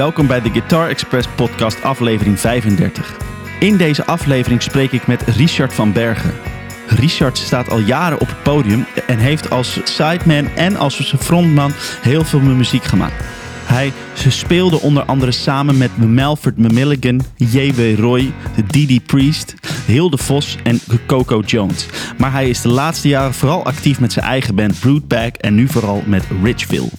welkom bij de Guitar Express podcast aflevering 35. In deze aflevering spreek ik met Richard van Bergen. Richard staat al jaren op het podium en heeft als sideman en als frontman heel veel muziek gemaakt. Hij speelde onder andere samen met Melford Milligan, J.W. Roy, Didi Priest, Hilde Vos en Coco Jones. Maar hij is de laatste jaren vooral actief met zijn eigen band Broodbag en nu vooral met Richville.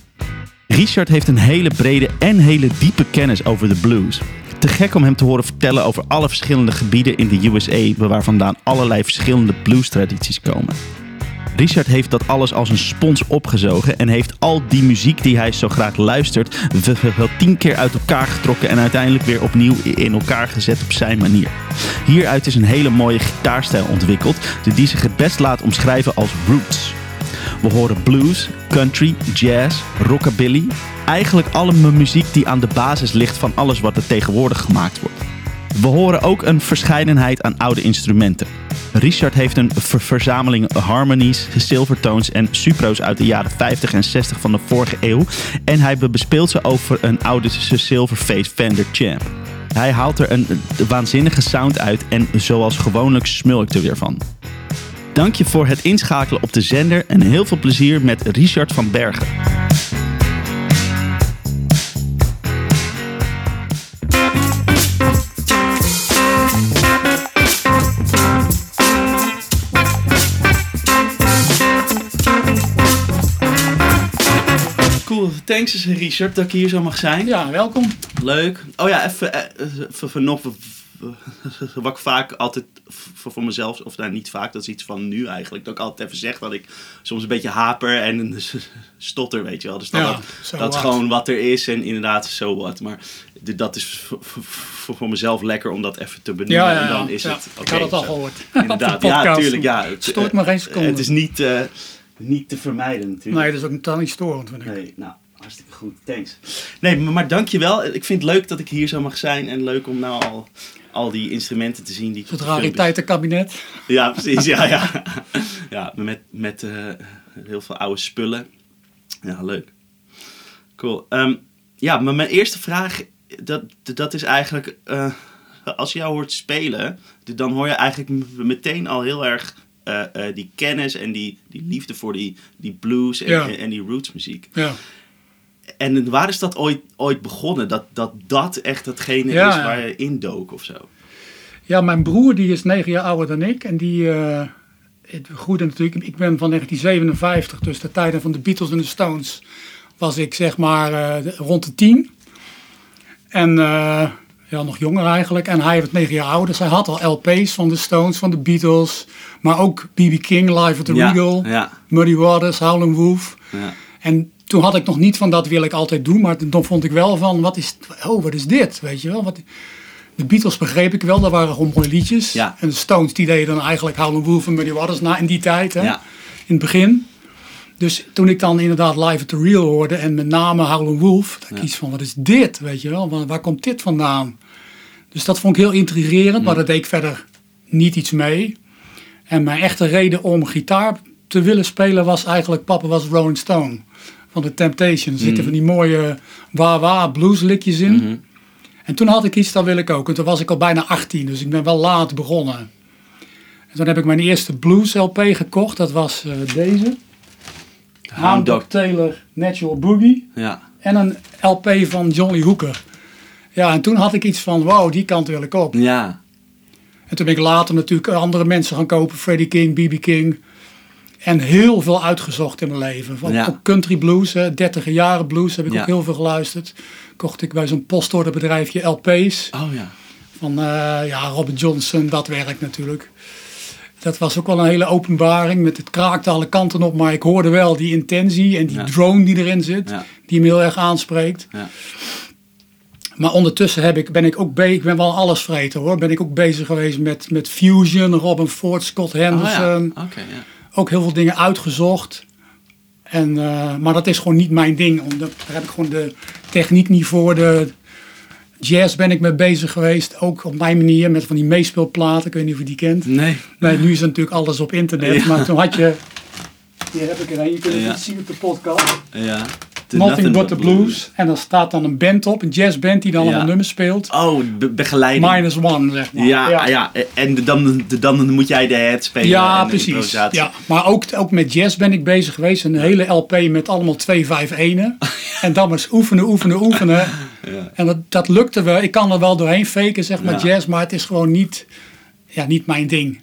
Richard heeft een hele brede en hele diepe kennis over de blues. Te gek om hem te horen vertellen over alle verschillende gebieden in de USA waar vandaan allerlei verschillende blues-tradities komen. Richard heeft dat alles als een spons opgezogen en heeft al die muziek die hij zo graag luistert wel tien keer uit elkaar getrokken en uiteindelijk weer opnieuw in elkaar gezet op zijn manier. Hieruit is een hele mooie gitaarstijl ontwikkeld die zich het best laat omschrijven als roots. We horen blues, country, jazz, rockabilly. Eigenlijk alle muziek die aan de basis ligt van alles wat er tegenwoordig gemaakt wordt. We horen ook een verscheidenheid aan oude instrumenten. Richard heeft een verzameling harmonies, silvertones en supro's uit de jaren 50 en 60 van de vorige eeuw. En hij bespeelt ze over een oude Silverface Fender Champ. Hij haalt er een waanzinnige sound uit en zoals gewoonlijk smul ik er weer van. Dank je voor het inschakelen op de zender en heel veel plezier met Richard van Bergen. Cool, thanks Richard dat ik hier zo mag zijn. Ja, welkom. Leuk. Oh ja, even, even, even nog wat ik vaak altijd voor, voor mezelf, of nou niet vaak, dat is iets van nu eigenlijk, dat ik altijd even zeg dat ik soms een beetje haper en stotter, weet je wel. Dus dat, ja, dat, gewoon wat er is en inderdaad zo wat. Maar dat is voor, voor, mezelf lekker om dat even te benoemen. Ja, ja, en dan is het. Okay, ik had het al gehoord. Inderdaad, ja, natuurlijk. Ja, het stoort me geen seconde. Het is niet, uh, niet te vermijden, natuurlijk. Nee, dat is ook totaal niet storend, vind ik. Nee, nou. Hartstikke goed, thanks. Nee, maar, dankjewel. Ik vind het leuk dat ik hier zo mag zijn en leuk om nou al al die instrumenten te zien. Die het rariteitenkabinet. Ja, precies. Ja, ja. ja met, met uh, heel veel oude spullen. Ja, leuk. Cool. Um, ja, maar mijn eerste vraag, dat, dat is eigenlijk... Uh, als je jou hoort spelen, dan hoor je eigenlijk meteen al heel erg uh, die kennis en die, die liefde voor die, die blues en, ja. en, en, die rootsmuziek. Ja. En waar is dat ooit, ooit begonnen? Dat, dat dat echt hetgene is waar je indook of zo? Ja, mijn broer die is negen jaar ouder dan ik. En die uh, groeide natuurlijk... Ik ben van 1957, dus de tijden van de Beatles en de Stones... was ik zeg maar uh, rond de tien. En uh, ja, nog jonger eigenlijk. En hij was negen jaar ouder. Dus hij had al LP's van de Stones, van de Beatles. Maar ook B.B. King, Live at the ja, Regal. Ja. Muddy Waters, Howlin' Wolf. Ja. En toen had ik nog niet van dat wil ik altijd doen, maar dan vond ik wel van, wat is, oh, wat is dit, weet je wel. Wat, de Beatles begreep ik wel, dat waren gewoon mooie liedjes. Ja. En de Stones, die deden dan eigenlijk Howlin' Wolf en Muddy Waters na in die tijd, hè, ja. in het begin. Dus toen ik dan inderdaad Live at the Real hoorde en met name Howlin' Wolf, dan ja. iets van, wat is dit, weet je wel, waar, waar, komt dit vandaan? Dus dat vond ik heel intrigerend, Mm. maar daar deed ik verder niet iets mee. En mijn echte reden om gitaar te willen spelen was eigenlijk, papa was Rolling Stone van de Temptations. Er zitten van die mooie wah-wah blueslikjes in. Mm -hmm. En toen had ik iets, dat wil ik ook. En toen was ik al bijna 18, dus ik ben wel laat begonnen. En toen heb ik mijn eerste blues LP gekocht. Dat was uh, deze. Hound Dog Taylor Natural Boogie. Ja. En een LP van Johnny Hooker. Ja, en toen had ik iets van, wow, die kant wil ik op. Ja. En toen ben ik later natuurlijk andere mensen gaan kopen. Freddie King, B.B. King. En heel veel uitgezocht in mijn leven. Van ja. country blues, hè, 30 jaren blues heb ik ja. ook heel veel geluisterd. Kocht ik bij zo'n postorderbedrijfje LP's. Oh ja. Van uh, ja, Robert Johnson, dat werk natuurlijk. Dat was ook wel een hele openbaring. Met het kraakte alle kanten op. Maar ik hoorde wel die intentie en die ja. drone die erin zit. Die me heel erg aanspreekt. Ja. Maar ondertussen heb ik, ben ik ook bezig, ik ben wel alles vreten hoor. Ben ik ook bezig geweest met, met Fusion, Robin Ford, Scott Henderson. Oh, ja. okay, ja. Ook heel veel dingen uitgezocht. En, uh, maar dat is gewoon niet mijn ding. Omdat, daar heb ik gewoon de techniek niet voor. De jazz ben ik mee bezig geweest. Ook op mijn manier met van die meespeelplaten. Ik weet niet of je die kent. Nee. nee nu is natuurlijk alles op internet. Ja. Maar toen had je... Hier heb ik er een. Je kunt het Ja. niet zien op de podcast. Ja. Nothing, But The Blues. En dan staat dan een band op, een jazzband die dan allemaal nummers speelt. Oh, be- begeleiding. Minus one, zeg maar. ja, ja. en dan, dan moet jij de head spelen. Ja, en precies. Ja. Maar ook, ook met jazz ben ik bezig geweest. Een hele LP met allemaal 2 5 1 En dan was oefenen, oefenen, oefenen. Ja. En dat, dat lukte wel. Ik kan er wel doorheen faken, zeg maar, Ja. jazz. Maar het is gewoon niet, ja, niet mijn ding.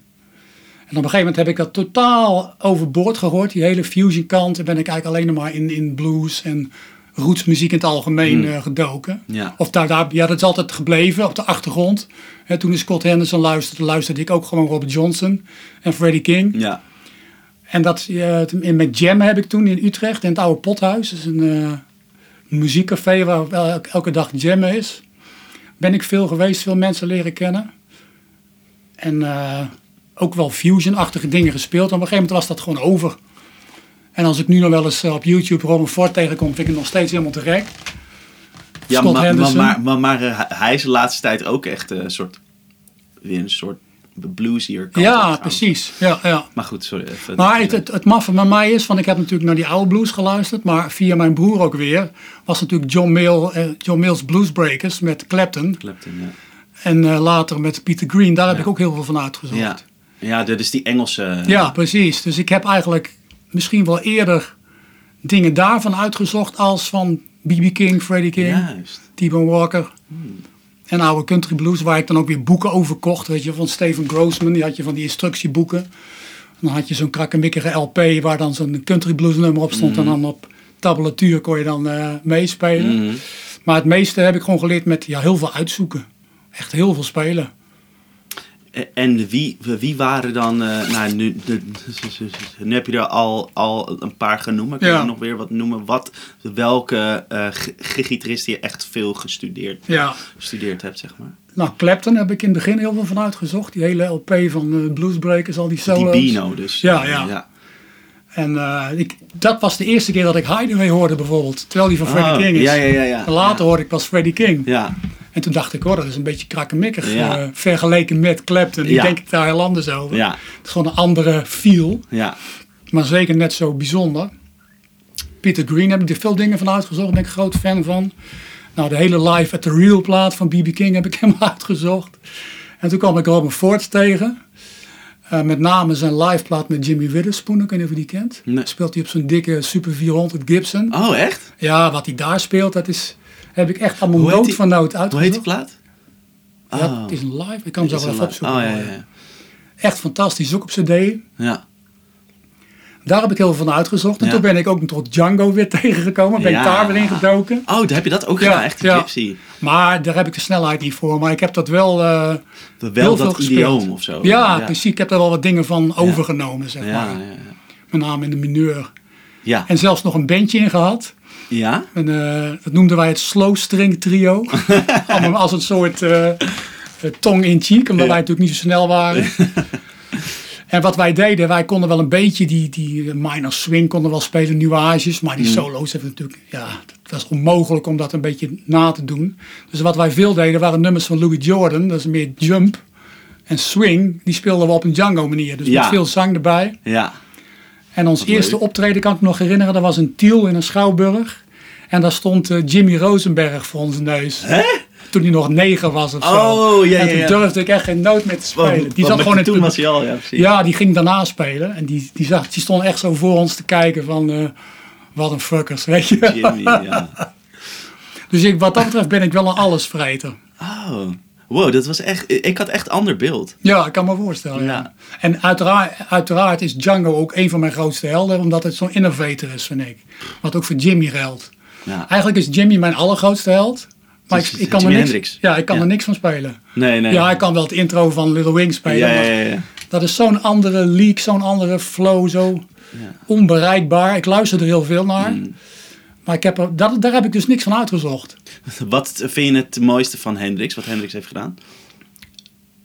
En op een gegeven moment heb ik dat totaal overboord gegooid. Die hele fusion kant. En ben ik eigenlijk alleen nog maar in, in blues en rootsmuziek in het algemeen eh, gedoken. Hmm. Ja. Of daar, daar, ja, dat is altijd gebleven op de achtergrond. Hè, toen ik Scott Henderson luisterde, luisterde ik ook gewoon Robert Johnson en Freddie King. Ja. En dat, in met Jam heb ik toen in Utrecht, in het oude Pothuis. Dat is een eh, muziekcafé waar elke dag jammen is. Ben ik veel geweest, veel mensen leren kennen. En eh, ook wel fusion-achtige dingen gespeeld. En op een gegeven moment was dat gewoon over. En als ik nu nog wel eens eh, op YouTube Robin Ford tegenkom, vind ik het nog steeds helemaal te gek. Ja, Scott maar, maar, maar, maar, maar, eh, hij is de laatste tijd ook echt eh, een soort, weer een soort bluesier kant ja, precies. Ja, ja. Maar goed, sorry. Even, Maar het, het, het maffe met mij is, want ik heb natuurlijk naar die oude blues geluisterd, maar via mijn broer ook weer, was natuurlijk John, Mill, eh, John Mills Bluesbreakers met Clapton. Clapton, ja. En eh, later met Peter Green, daar heb ik ook heel veel van uitgezocht. Ja, ja dat is die Engelse... Ja, precies. Dus ik heb eigenlijk misschien wel eerder dingen daarvan uitgezocht als van B.B. King, Freddie King. T-Bone Walker. En oude country blues, waar ik dan ook weer boeken over kocht. Weet je, van Steven Grossman, die had je van die instructieboeken. Dan had je zo'n krakkemikkige LP waar dan zo'n country blues nummer op stond. En dan op tabulatuur kon je dan eh, meespelen. Mhm. Maar het meeste heb ik gewoon geleerd met ja, heel veel uitzoeken. Echt heel veel spelen. Eh, En wie, wie waren dan, eh, nou nu, de, nu heb je er al, al een paar genoemd, kun je Ja. nog weer wat noemen? Wat, welke gitaristen je echt veel gestudeerd, Ja. gestudeerd hebt, zeg maar? Nou, Clapton heb ik in het begin heel veel van uitgezocht. Die hele LP van eh, Bluesbreakers, al die Die solo's. Bino dus. Ja, ja. En eh, ik, dat was de eerste keer dat ik Hideaway hoorde bijvoorbeeld. Terwijl die van Freddie Oh, King is. Ja, ja, ja. ja. En later hoorde ik pas Freddie King. Ja, En toen dacht ik, hoor, dat is een beetje krakkemikkig. Ja. eh, vergeleken met Clapton. Die Ja. denk ik daar heel anders over. ja, Het is gewoon een andere feel. ja. Maar zeker net zo bijzonder. Peter Green heb ik er veel dingen van uitgezocht. Daar ben ik groot fan van. Nou, de hele Live at the Real plaat van B.B. King heb ik helemaal uitgezocht. En toen kwam ik Robin Ford tegen. Eh, met name zijn live plaat met Jimmy Witherspoon. Ik weet niet of je die kent. Nee. Speelt hij op zo'n dikke Super 400 Gibson. Oh, echt? Ja, wat hij daar speelt, dat is, heb ik echt allemaal Hoe die- van Hoe uitgezocht. heet die plaat? Ja, Oh. het is een live. Ik kan hem zo wel even opzoeken. Oh, ja, ja. Echt fantastisch. Ook op cd. Ja. Daar heb ik heel veel van uitgezocht. En Ja. toen ben ik ook tot Django weer tegengekomen. Ben Ja. ik daar weer in gedoken. Oh, daar heb je dat ook Ja, gedaan, echt die ja. gypsy. Maar daar heb ik de snelheid niet voor. Maar ik heb dat wel, eh, Wel veel dat gespeeld. idioom of zo. Ja, precies. Ik heb daar wel wat dingen van overgenomen, zeg Ja, maar. ja, ja. Met name in de mineur. Ja. En zelfs nog een bandje in gehad. Ja? En, eh, dat noemden wij het slow string trio. Als een soort eh, eh, tong in cheek, omdat Ja. wij natuurlijk niet zo snel waren. en wat wij deden, wij konden wel een beetje die, die minor swing konden wel spelen, nuages. Maar die Mm. solo's hebben natuurlijk, ja, het was onmogelijk om dat een beetje na te doen. Dus wat wij veel deden waren nummers van Louis Jordan, dat is meer jump. En swing, die speelden we op een Django manier. Dus Ja. met veel zang erbij. Ja. En ons eerste leuk. optreden kan ik me nog herinneren. Dat was een Tiel in een Schouwburg. En daar stond eh, Jimmy Rosenberg voor onze neus. Toen hij nog negen was of zo. Oh, ja, en toen ja. durfde ik echt geen noot meer te spelen. die zat gewoon in toen was hij al, ja, precies. Ja, die ging daarna spelen. En die, die, zag, die stond echt zo voor ons te kijken van... eh, wat een fuckers, weet je. Jimmy, ja. Dus ik, wat dat betreft ben ik wel een allesvreter. Oh. Wow, dat was echt... Ik had echt ander beeld. Ja, ik kan me voorstellen. Ja. Ja. En uiteraard, uiteraard is Django ook een van mijn grootste helden. Omdat het zo'n innovator is, vind ik. Wat ook voor Jimmy geldt. Ja. Eigenlijk is Jimmy mijn allergrootste held. Maar Dus ik, ik kan, er niks, Hendrix. ja, ik kan Ja. er niks van spelen. Nee, nee. Ja, ik kan wel het intro van Little Wing spelen. ja, ja, ja. Dat is zo'n andere leak, zo'n andere flow, zo onbereikbaar. Ik luister er heel veel naar. Mm. Maar ik heb er, dat, daar heb ik dus niks van uitgezocht. Wat vind je het mooiste van Hendrix, wat Hendrix heeft gedaan?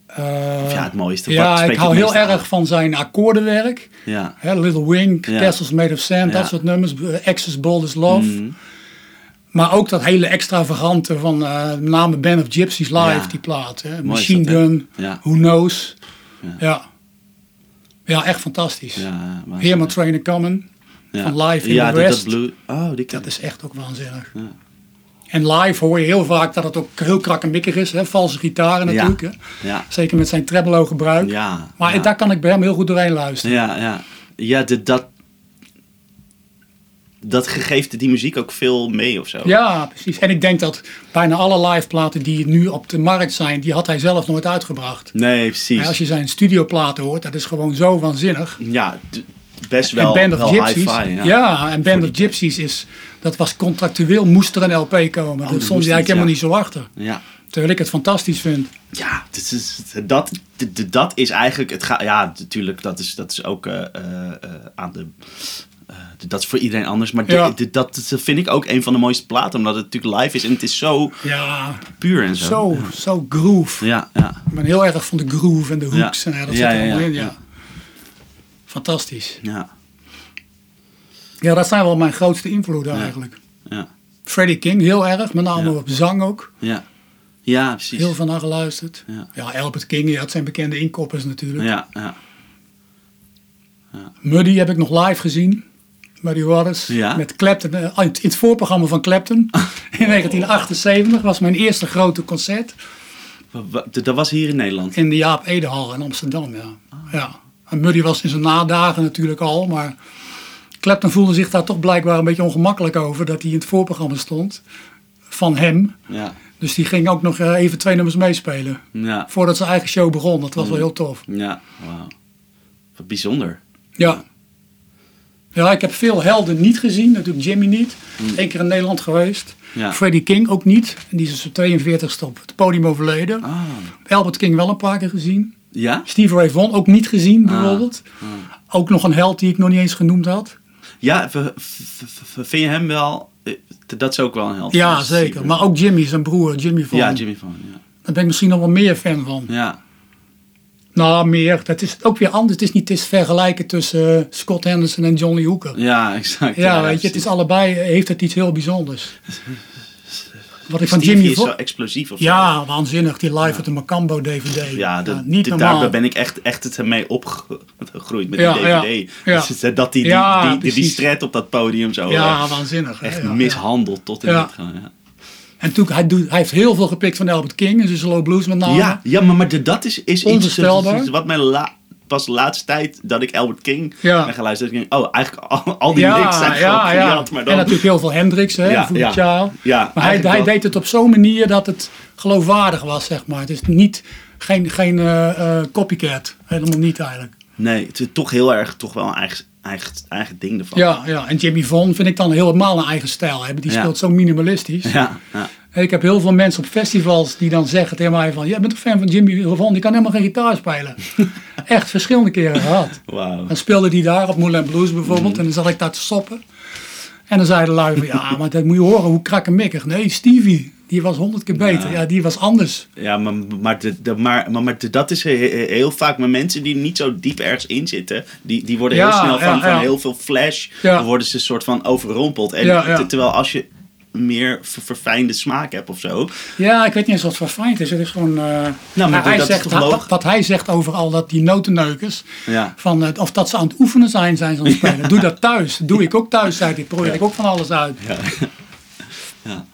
Eh, ja, het mooiste. ja, ik hou heel aan? erg van zijn akkoordenwerk. Ja. Hè, Little Wing, Ja. Castles Made of Sand, Ja. dat soort nummers. Access Bold as Love. Mm. Maar ook dat hele extravagante van eh met name Band of Gypsies live, Ja. die plaat. Hè. is Machine dat? Gun. Who Knows. Ja. Ja. ja. echt fantastisch. Ja, Hear My Trainer Coming. Ja. Van Live in ja, the West. Dat, blue, oh, die Dat is echt ook waanzinnig. Ja. En live hoor je heel vaak dat het ook heel krakkemikkig is. Hè? Valse gitaren natuurlijk. Ja, Zeker met zijn tremolo gebruik. ja. Maar daar kan ik bij hem heel goed doorheen luisteren. Ja, ja. Ja, de, dat... Dat geeft die muziek ook veel mee of zo. Ja, precies. En ik denk dat bijna alle live platen die nu op de markt zijn, die had hij zelf nooit uitgebracht. Nee, precies. Maar als je zijn studioplaten hoort, dat is gewoon zo waanzinnig. Ja, best wel, Band of wel Gypsies. hi-fi. Ja. Ja. en Band of Gypsies is, dat was contractueel, moest er een LP komen. dat dat stond hij eigenlijk helemaal niet zo achter. Ja. Terwijl ik het fantastisch vind. Ja, dit is, dat, dat is eigenlijk het ga, Ja, natuurlijk, dat is, dat is ook eh, eh, eh, aan de. dat is voor iedereen anders. Maar Ja. dat, dat vind ik ook een van de mooiste platen, omdat het natuurlijk live is en het is zo Ja, puur en zo. zo, zo groove. Ja, ja. Ik ben heel erg van de groove en de hooks. En dat zit er allemaal in. Ja. Ja. Fantastisch. ja, Ja, dat zijn wel mijn grootste invloeden eigenlijk. ja, Freddie King, heel erg. Met name Ja. op zang ook. ja. Ja, precies. Heel van naar geluisterd. Ja. Ja, Albert King, die had zijn bekende inkoppers natuurlijk. Ja, ja. Muddy heb ik nog live gezien. Muddy Waters. Ja. Met Clapton. eh, In het voorprogramma van Clapton. In 1978 was mijn eerste grote concert. Dat was hier in Nederland. In de Jaap Edehal in Amsterdam. Ja. ja. En Muddy was in zijn nadagen natuurlijk al. Maar Clapton voelde zich daar toch blijkbaar een beetje ongemakkelijk over. Dat hij in het voorprogramma stond. Van hem. Ja, Dus die ging ook nog eh, even twee nummers meespelen. ja, Voordat zijn eigen show begon. Dat was wel Mm. heel tof. ja. Wauw. Wat bijzonder. Ja. Ja, ik heb veel helden niet gezien. Natuurlijk Jimmy niet. Eén keer in Nederland geweest. Mm. Ja. Freddie King ook niet. En die is op 42ste op het podium overleden. Ah. Albert King wel een paar keer gezien. Ja? Steve Ray Vaughan ook niet gezien Ah. bijvoorbeeld. Ook nog een held die ik nog niet eens genoemd had. Ja, vind je hem wel... eh, Dat is ook wel een held. Ja, zeker. Steve. Maar ook Jimmy, zijn broer, Jimmy Vaughan. Ja, Jimmy van. Ja. Daar ben ik misschien nog wel meer fan van. ja. Nou, meer. Dat is ook weer anders. Het is niet te vergelijken tussen eh, Scott Henderson en Johnny Hooker. Ja, exact. Ja, weet je, het is allebei eh, heeft het iets heel bijzonders. Wat ik van Jimmy is zo explosief of zo. Ja, waanzinnig. Die live uit de Macambo DVD. Ja, dat, niet normaal. daar ben ik echt, echt het mee opgegroeid met Ja, die ja, DVD. ja. Dus het- dat die, die, Ja, die, die, stret op dat podium zo ja, eh, waanzinnig. echt ja, ja. mishandeld tot en Ja. met gewoon, ja. En toen, hij, doet, hij heeft heel veel gepikt van Albert King en zijn slow blues met name. Ja, ja, maar, maar de- dat is, is iets wat mij la, pas de laatste tijd dat ik Albert King Ja. ben geluisterd. Ik denk, oh, eigenlijk al, al die ja, lyrics zijn gewoon ja, gejat, maar dan... En natuurlijk heel veel Hendrix, hè, Ja, ja. Maar hij, hij deed het op zo'n manier dat het geloofwaardig was, zeg maar. Het is niet, geen, geen eh, eh, copycat. Helemaal niet eigenlijk. Nee, het is toch heel erg toch wel een eigen, eigen, eigen ding ervan. Ja, ja, en Jimmy Vaughan vind ik dan helemaal een eigen stijl hebben. Die speelt zo minimalistisch. Ja, ja. Ik heb heel veel mensen op festivals die dan zeggen tegen mij van... Jij bent een fan van Jimmy Vaughan, die kan helemaal geen gitaar spelen. Echt verschillende keren gehad. wauw. Dan speelde die daar op Moulin Blues bijvoorbeeld. En dan zat ik daar te soppen. En dan zeiden de lui van... Ja, maar dat moet je horen, hoe krakkemikkig. Nee, Stevie, die was honderd keer beter. Ja. Ja, die was anders. Ja, maar, maar, de, de, maar, maar, maar de- dat is he- he- heel vaak met mensen die niet zo diep ergens in zitten. Die, die worden heel Ja, snel van, ja, van heel veel flash. Ja. Dan worden ze een soort van overrompeld. En terwijl als je meer ver- verfijnde smaak hebt of zo. Ja, ik weet niet eens wat verfijnd is. Het is gewoon... eh, Nou, maar hij dat zegt, wat hij zegt over al dat die notenneukers... Ja. Van, of dat ze aan het oefenen zijn, zijn ze aan het spelen. Doe dat thuis. Doe ik ook thuis, zei ik. Probeer ik ook van alles uit. Ja. ja.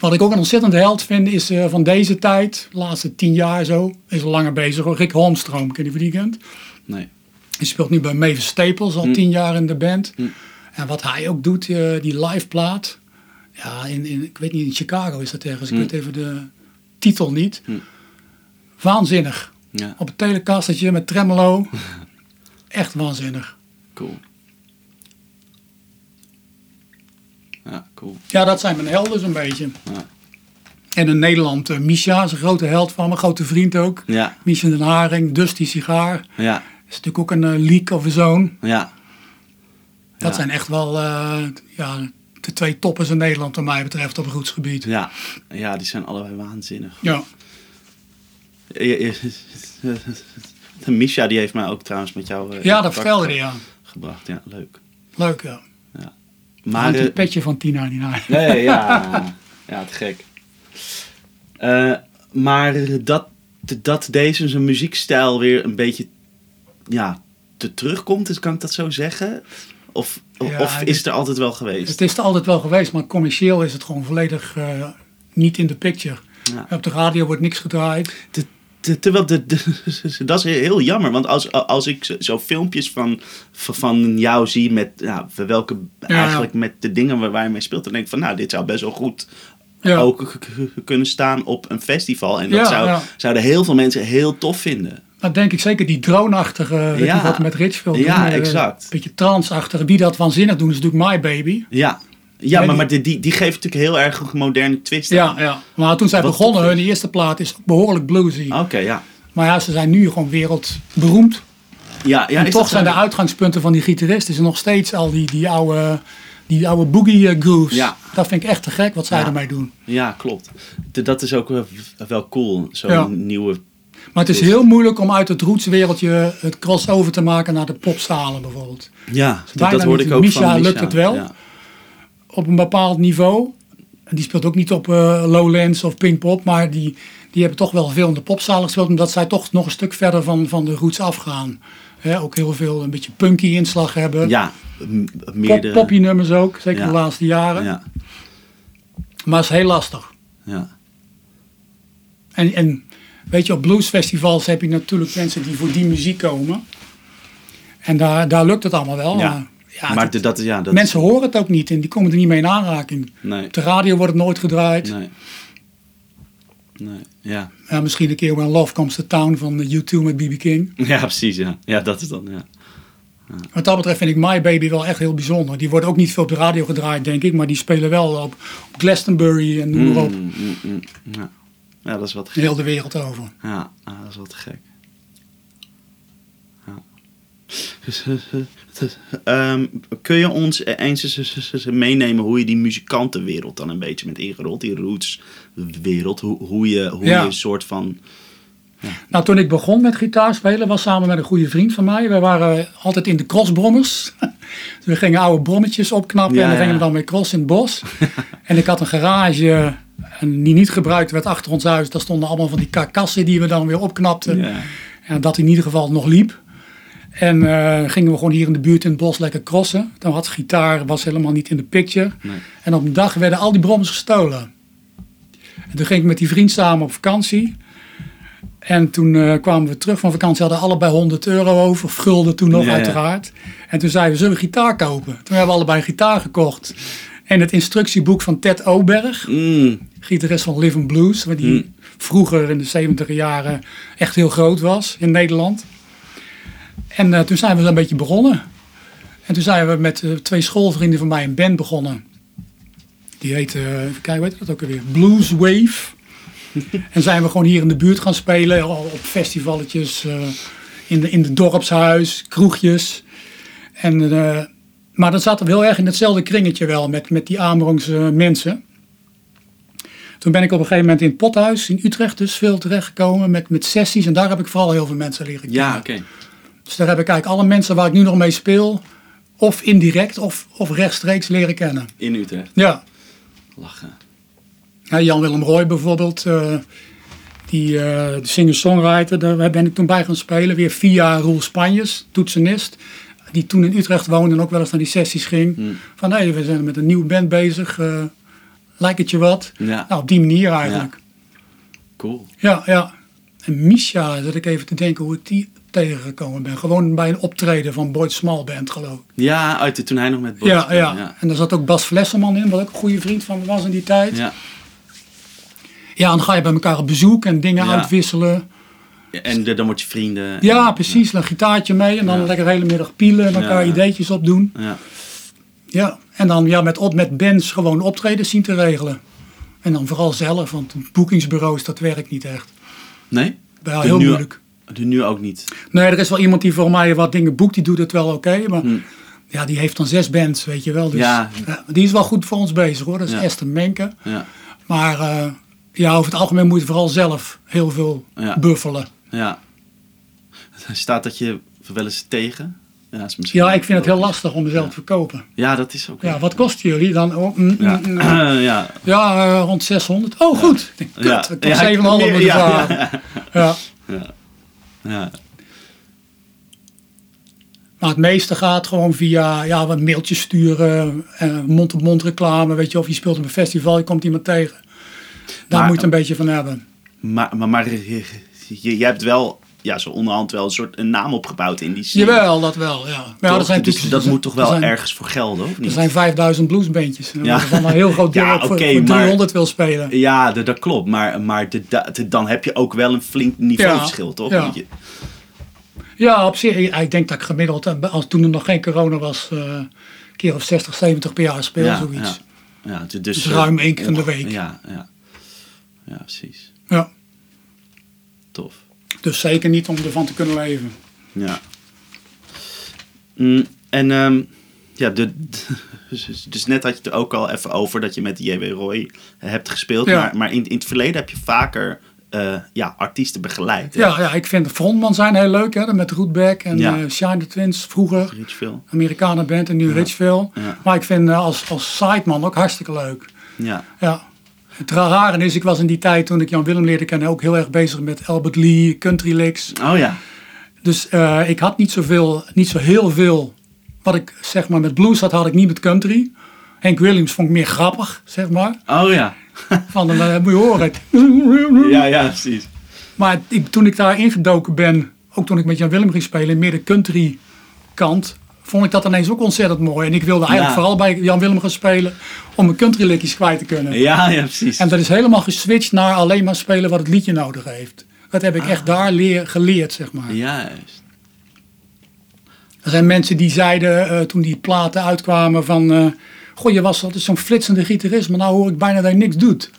Wat ik ook een ontzettend held vind, is eh, van deze tijd, de laatste tien jaar zo, is al langer bezig. Rick Holmstroom, ken je die kent? Nee. Die speelt nu bij Mavis Staples, al tien jaar in de band. En wat hij ook doet, eh, die live plaat. Ja, in, in, ik weet niet, in Chicago is dat ergens. Ik weet even de titel niet. Waanzinnig. Ja, Op het telekastetje met tremolo. Echt waanzinnig. cool. Ja, cool. Ja, dat zijn mijn helden zo'n beetje. Ja. En in Nederland, eh, Misha is een grote held van me, grote vriend ook. Ja, Misha den Haring, Dusty Sigaar. ja, is natuurlijk ook een eh, leak of a zone. ja. Dat Ja. zijn echt wel eh, ja, de twee toppers in Nederland wat mij betreft op roetsgebied. Ja, ja, die zijn allebei waanzinnig. Ja, Je- je- Misha die heeft mij ook trouwens met jou eh, ja dat vertelde hij, ja. gebracht. Ja, leuk. Leuk, ja. Maar Hangt eh, het petje van Tina niet naar. nee, ja, ja, te gek. Eh, maar dat, dat deze zijn muziekstijl weer een beetje ja, te terugkomt, dus kan ik dat zo zeggen? Of, Ja, of is het er altijd wel geweest? Het is er altijd wel geweest, maar commercieel is het gewoon volledig eh, niet in de picture. Ja. Op de radio wordt niks gedraaid. Te- te- Terwijl, de, dat is heel jammer. Want als, als ik zo, zo filmpjes van, van jou zie met ja, welke, eigenlijk met de dingen waar, waar je mee speelt, dan denk ik van nou, dit zou best wel goed Ja. ook kunnen staan op een festival. En dat Ja, zou, ja. zouden heel veel mensen heel tof vinden. Dat denk ik zeker, die drone-achtige, weet Ja. wat met Richfield Ja, doen. eh, exact. Een beetje trance-achtige. Wie dat waanzinnig doen, is natuurlijk My Baby. Ja, ja maar, die- maar die, die, die geeft natuurlijk heel erg een moderne twist Ja, ja. Maar toen zij Wat begonnen, hun eerste plaat is behoorlijk bluesy. Oké, ja. Maar ja, ze zijn nu gewoon wereldberoemd. Ja, ja en toch zijn de uitgangspunten van die gitaristen is nog steeds al die, die oude, die oude boogie eh, grooves. Ja. Dat vind ik echt te gek wat zij Ja. ermee doen. Ja, klopt. Dat is ook wel, wel cool. Zo'n Ja. nieuwe... Maar het is heel moeilijk om uit het rootswereldje het crossover te maken naar de popzalen bijvoorbeeld. Ja, dat, bijna dat hoorde ik ook Misha van Misha. lukt het wel. Ja. Op een bepaald niveau. En die speelt ook niet op eh, Lowlands of Pinkpop. Maar die, die hebben toch wel veel in de popzalen gespeeld. Omdat zij toch nog een stuk verder van, van de roots afgaan. Ook heel veel een beetje punky inslag hebben. Ja, m- Pop, poppy nummers ook. Zeker Ja. de laatste jaren. Ja, Maar het is heel lastig. ja. En, en weet je, op bluesfestivals heb je natuurlijk mensen die voor die muziek komen. En daar, daar lukt het allemaal wel. Ja. Maar, ja, dat, ja, dat mensen horen het ook niet en die komen er niet mee in aanraking. Nee, Op de radio wordt het nooit gedraaid. nee. Nee, ja. Ja, misschien een keer When Love Comes to Town van de U2 met B.B. King. Ja, precies, ja. Ja, dat is dan, ja. Wat dat betreft vind ik My Baby wel echt heel bijzonder. Die worden ook niet veel op de radio gedraaid, denk ik. Maar die spelen wel op, op Glastonbury en noem maar op. Mm, mm, mm, ja. Ja, dat is wat gek. Heel de wereld over. Ja, ah, dat is wat gek. Ja. Ehm, kun je ons eens eens- meenemen hoe je die muzikantenwereld dan een beetje bent ingerold? Die rootswereld, hoe, hoe je hoe Ja. je een soort van... Nou, toen ik begon met gitaarspelen, was samen met een goede vriend van mij. We waren altijd in de crossbrommers. Dus we gingen oude brommetjes opknappen Ja, en dan gingen ja. we dan mee cross in het bos. en ik had een garage en die niet gebruikt werd achter ons huis. Daar stonden allemaal van die karkassen die we dan weer opknapten. Ja. En dat in ieder geval nog liep. En eh, gingen we gewoon hier in de buurt in het bos lekker crossen. Dan had gitaar, was helemaal niet in de picture. Nee. En op een dag werden al die brommers gestolen. En toen ging ik met die vriend samen op vakantie. En toen eh, kwamen we terug van vakantie, hadden allebei 100 euro over, of gulden toen nog Ja, ja. uiteraard. En toen zeiden we, zullen we gitaar kopen? Toen hebben we allebei een gitaar gekocht. En het instructieboek van Ted Oberg, Mm, gitarist van Live and Blues, waar die Hmm. vroeger in de 70 jaren echt heel groot was in Nederland. En eh, toen zijn we zo een beetje begonnen. En toen zijn we met eh, twee schoolvrienden van mij een band begonnen. Die heette, eh, even kijken, weet dat ook alweer? Blues Wave. en zijn we gewoon hier in de buurt gaan spelen, al op festivalletjes, eh, in, de, in de dorpshuis, kroegjes. En, maar dan zaten we heel erg in hetzelfde kringetje wel, met, met die Amerongse mensen. Toen ben ik op een gegeven moment in het pothuis in Utrecht dus veel terechtgekomen met, met sessies. En daar heb ik vooral heel veel mensen leren kennen. ja, oké. Dus daar heb ik eigenlijk alle mensen waar ik nu nog mee speel, of indirect of, of rechtstreeks leren kennen. In Utrecht. Ja, Lachen. ja Jan-Willem Roy bijvoorbeeld, eh, die de singer-songwriter, daar ben ik toen bij gaan spelen. Weer via Roel Spanjes, toetsenist, die toen in Utrecht woonde en ook wel eens naar die sessies ging. Hmm. Van hé, we zijn met een nieuwe band bezig, eh, lijkt het je wat? Ja, Nou, op die manier eigenlijk. cool. Ja, ja. En Misha, zat ik even te denken hoe ik die tegengekomen ben. Gewoon bij een optreden van Boyd Small Band, geloof ik. Ja, uit de, toen hij nog met Bob Ja, ja, ja. En daar zat ook Bas Flesserman in, wat ook een goede vriend van me was in die tijd. Ja, Ja. en dan ga je bij elkaar op bezoek en dingen Ja. uitwisselen. En de- dan word je vrienden. Ja, precies. Een gitaartje mee en dan Ja. lekker de hele middag pielen en elkaar Ja. ideetjes opdoen. Ja. Ja, en dan ja, met, op, met bands gewoon optreden zien te regelen. En dan vooral zelf, want boekingsbureaus, dat werkt niet echt. Nee? Ja, De heel nu- moeilijk. Nu ook niet. Nee, er is wel iemand die voor mij wat dingen boekt, die doet het wel oké. maar Hm. ja, die heeft dan zes bands, weet je wel. Dus, Ja. ja, die is wel goed voor ons bezig hoor. Dat is Ja. Esther Menke. Ja. Maar eh, ja, over het algemeen moet je vooral zelf heel veel Ja. buffelen. Ja. Staat dat je wel eens tegen? Ja, is misschien Ja, ik vind het heel lastig om mezelf te verkopen. Ja, dat is ook. Ja, wat kosten jullie dan? Oh, mm, Ja, mm, mm. ja. ja eh, rond 600. Oh, goed. Kut, Ja. ik heb Ja, 7,5 meer- moeten ja. Ja. ja. ja. Maar het meeste gaat gewoon via ja, wat mailtjes sturen, eh, mond-op-mond reclame. Weet je, of je speelt op een festival, je komt iemand tegen. Daar Maar- moet je een beetje van hebben. Maar, maar, maar je, je, hebt wel, ja, zo onderhand wel een soort een naam opgebouwd in die scene. Jawel, dat wel, ja. Maar ja, Toch? er zijn dus dat er moet toch wel er zijn- ergens voor gelden, of Er niet? zijn 5000 bluesbandjes. Ja. waarvan een heel groot deel Ja, ook voor, voor maar- 300 wil spelen. Ja, dat, dat klopt. Maar, maar de, da- de- dan heb je ook wel een flink niveauverschil, toch? ja. Je- Ja, op zich. Ik denk dat ik gemiddeld, eh, als toen er nog geen corona was, eh, een keer of 60, 70 per jaar speel, zoiets. Ja, ja, dus, Dus eh, ruim één keer in de week. Ja, ja. ja, precies. Ja. Dus zeker niet om ervan te kunnen leven. Ja. Mm, en ehm, ja, de, dus, dus net had je het er ook al even over dat je met J.W. Roy hebt gespeeld. Ja. Maar, maar in, in het verleden heb je vaker eh, ja, artiesten begeleid. hè? Ja, ja, ik vind de frontman zijn heel leuk. Hè, met Rootback en Ja. eh Shine the Twins vroeger. Richville. Amerikanen band en nu Richville. Ja. Maar ik vind eh, als, als sideman ook hartstikke leuk. Ja. Ja. Het rare is, ik was in die tijd toen ik Jan Willem leerde kennen ook heel erg bezig met Albert Lee, Country Licks. Oh ja. Dus eh, ik had niet zoveel, niet zo heel veel. Wat ik zeg maar met blues had, had ik niet met country. Hank Williams vond ik meer grappig, zeg maar. Oh ja. Van, eh, moet je horen. Ja, ja, precies. Maar ik, toen ik daar ingedoken ben, ook toen ik met Jan Willem ging spelen, meer de country kant, vond ik dat ineens ook ontzettend mooi. En ik wilde eigenlijk Ja. vooral bij Jan Willem gaan spelen om mijn country liedjes kwijt te kunnen. Ja, ja, precies. En dat is helemaal geswitcht naar alleen maar spelen wat het liedje nodig heeft. Dat heb ik echt daar leer, geleerd, zeg maar. Juist. Er zijn mensen die zeiden eh, toen die platen uitkwamen van... eh goh, je was altijd zo'n flitsende gitarist, maar nou hoor ik bijna dat je niks doet.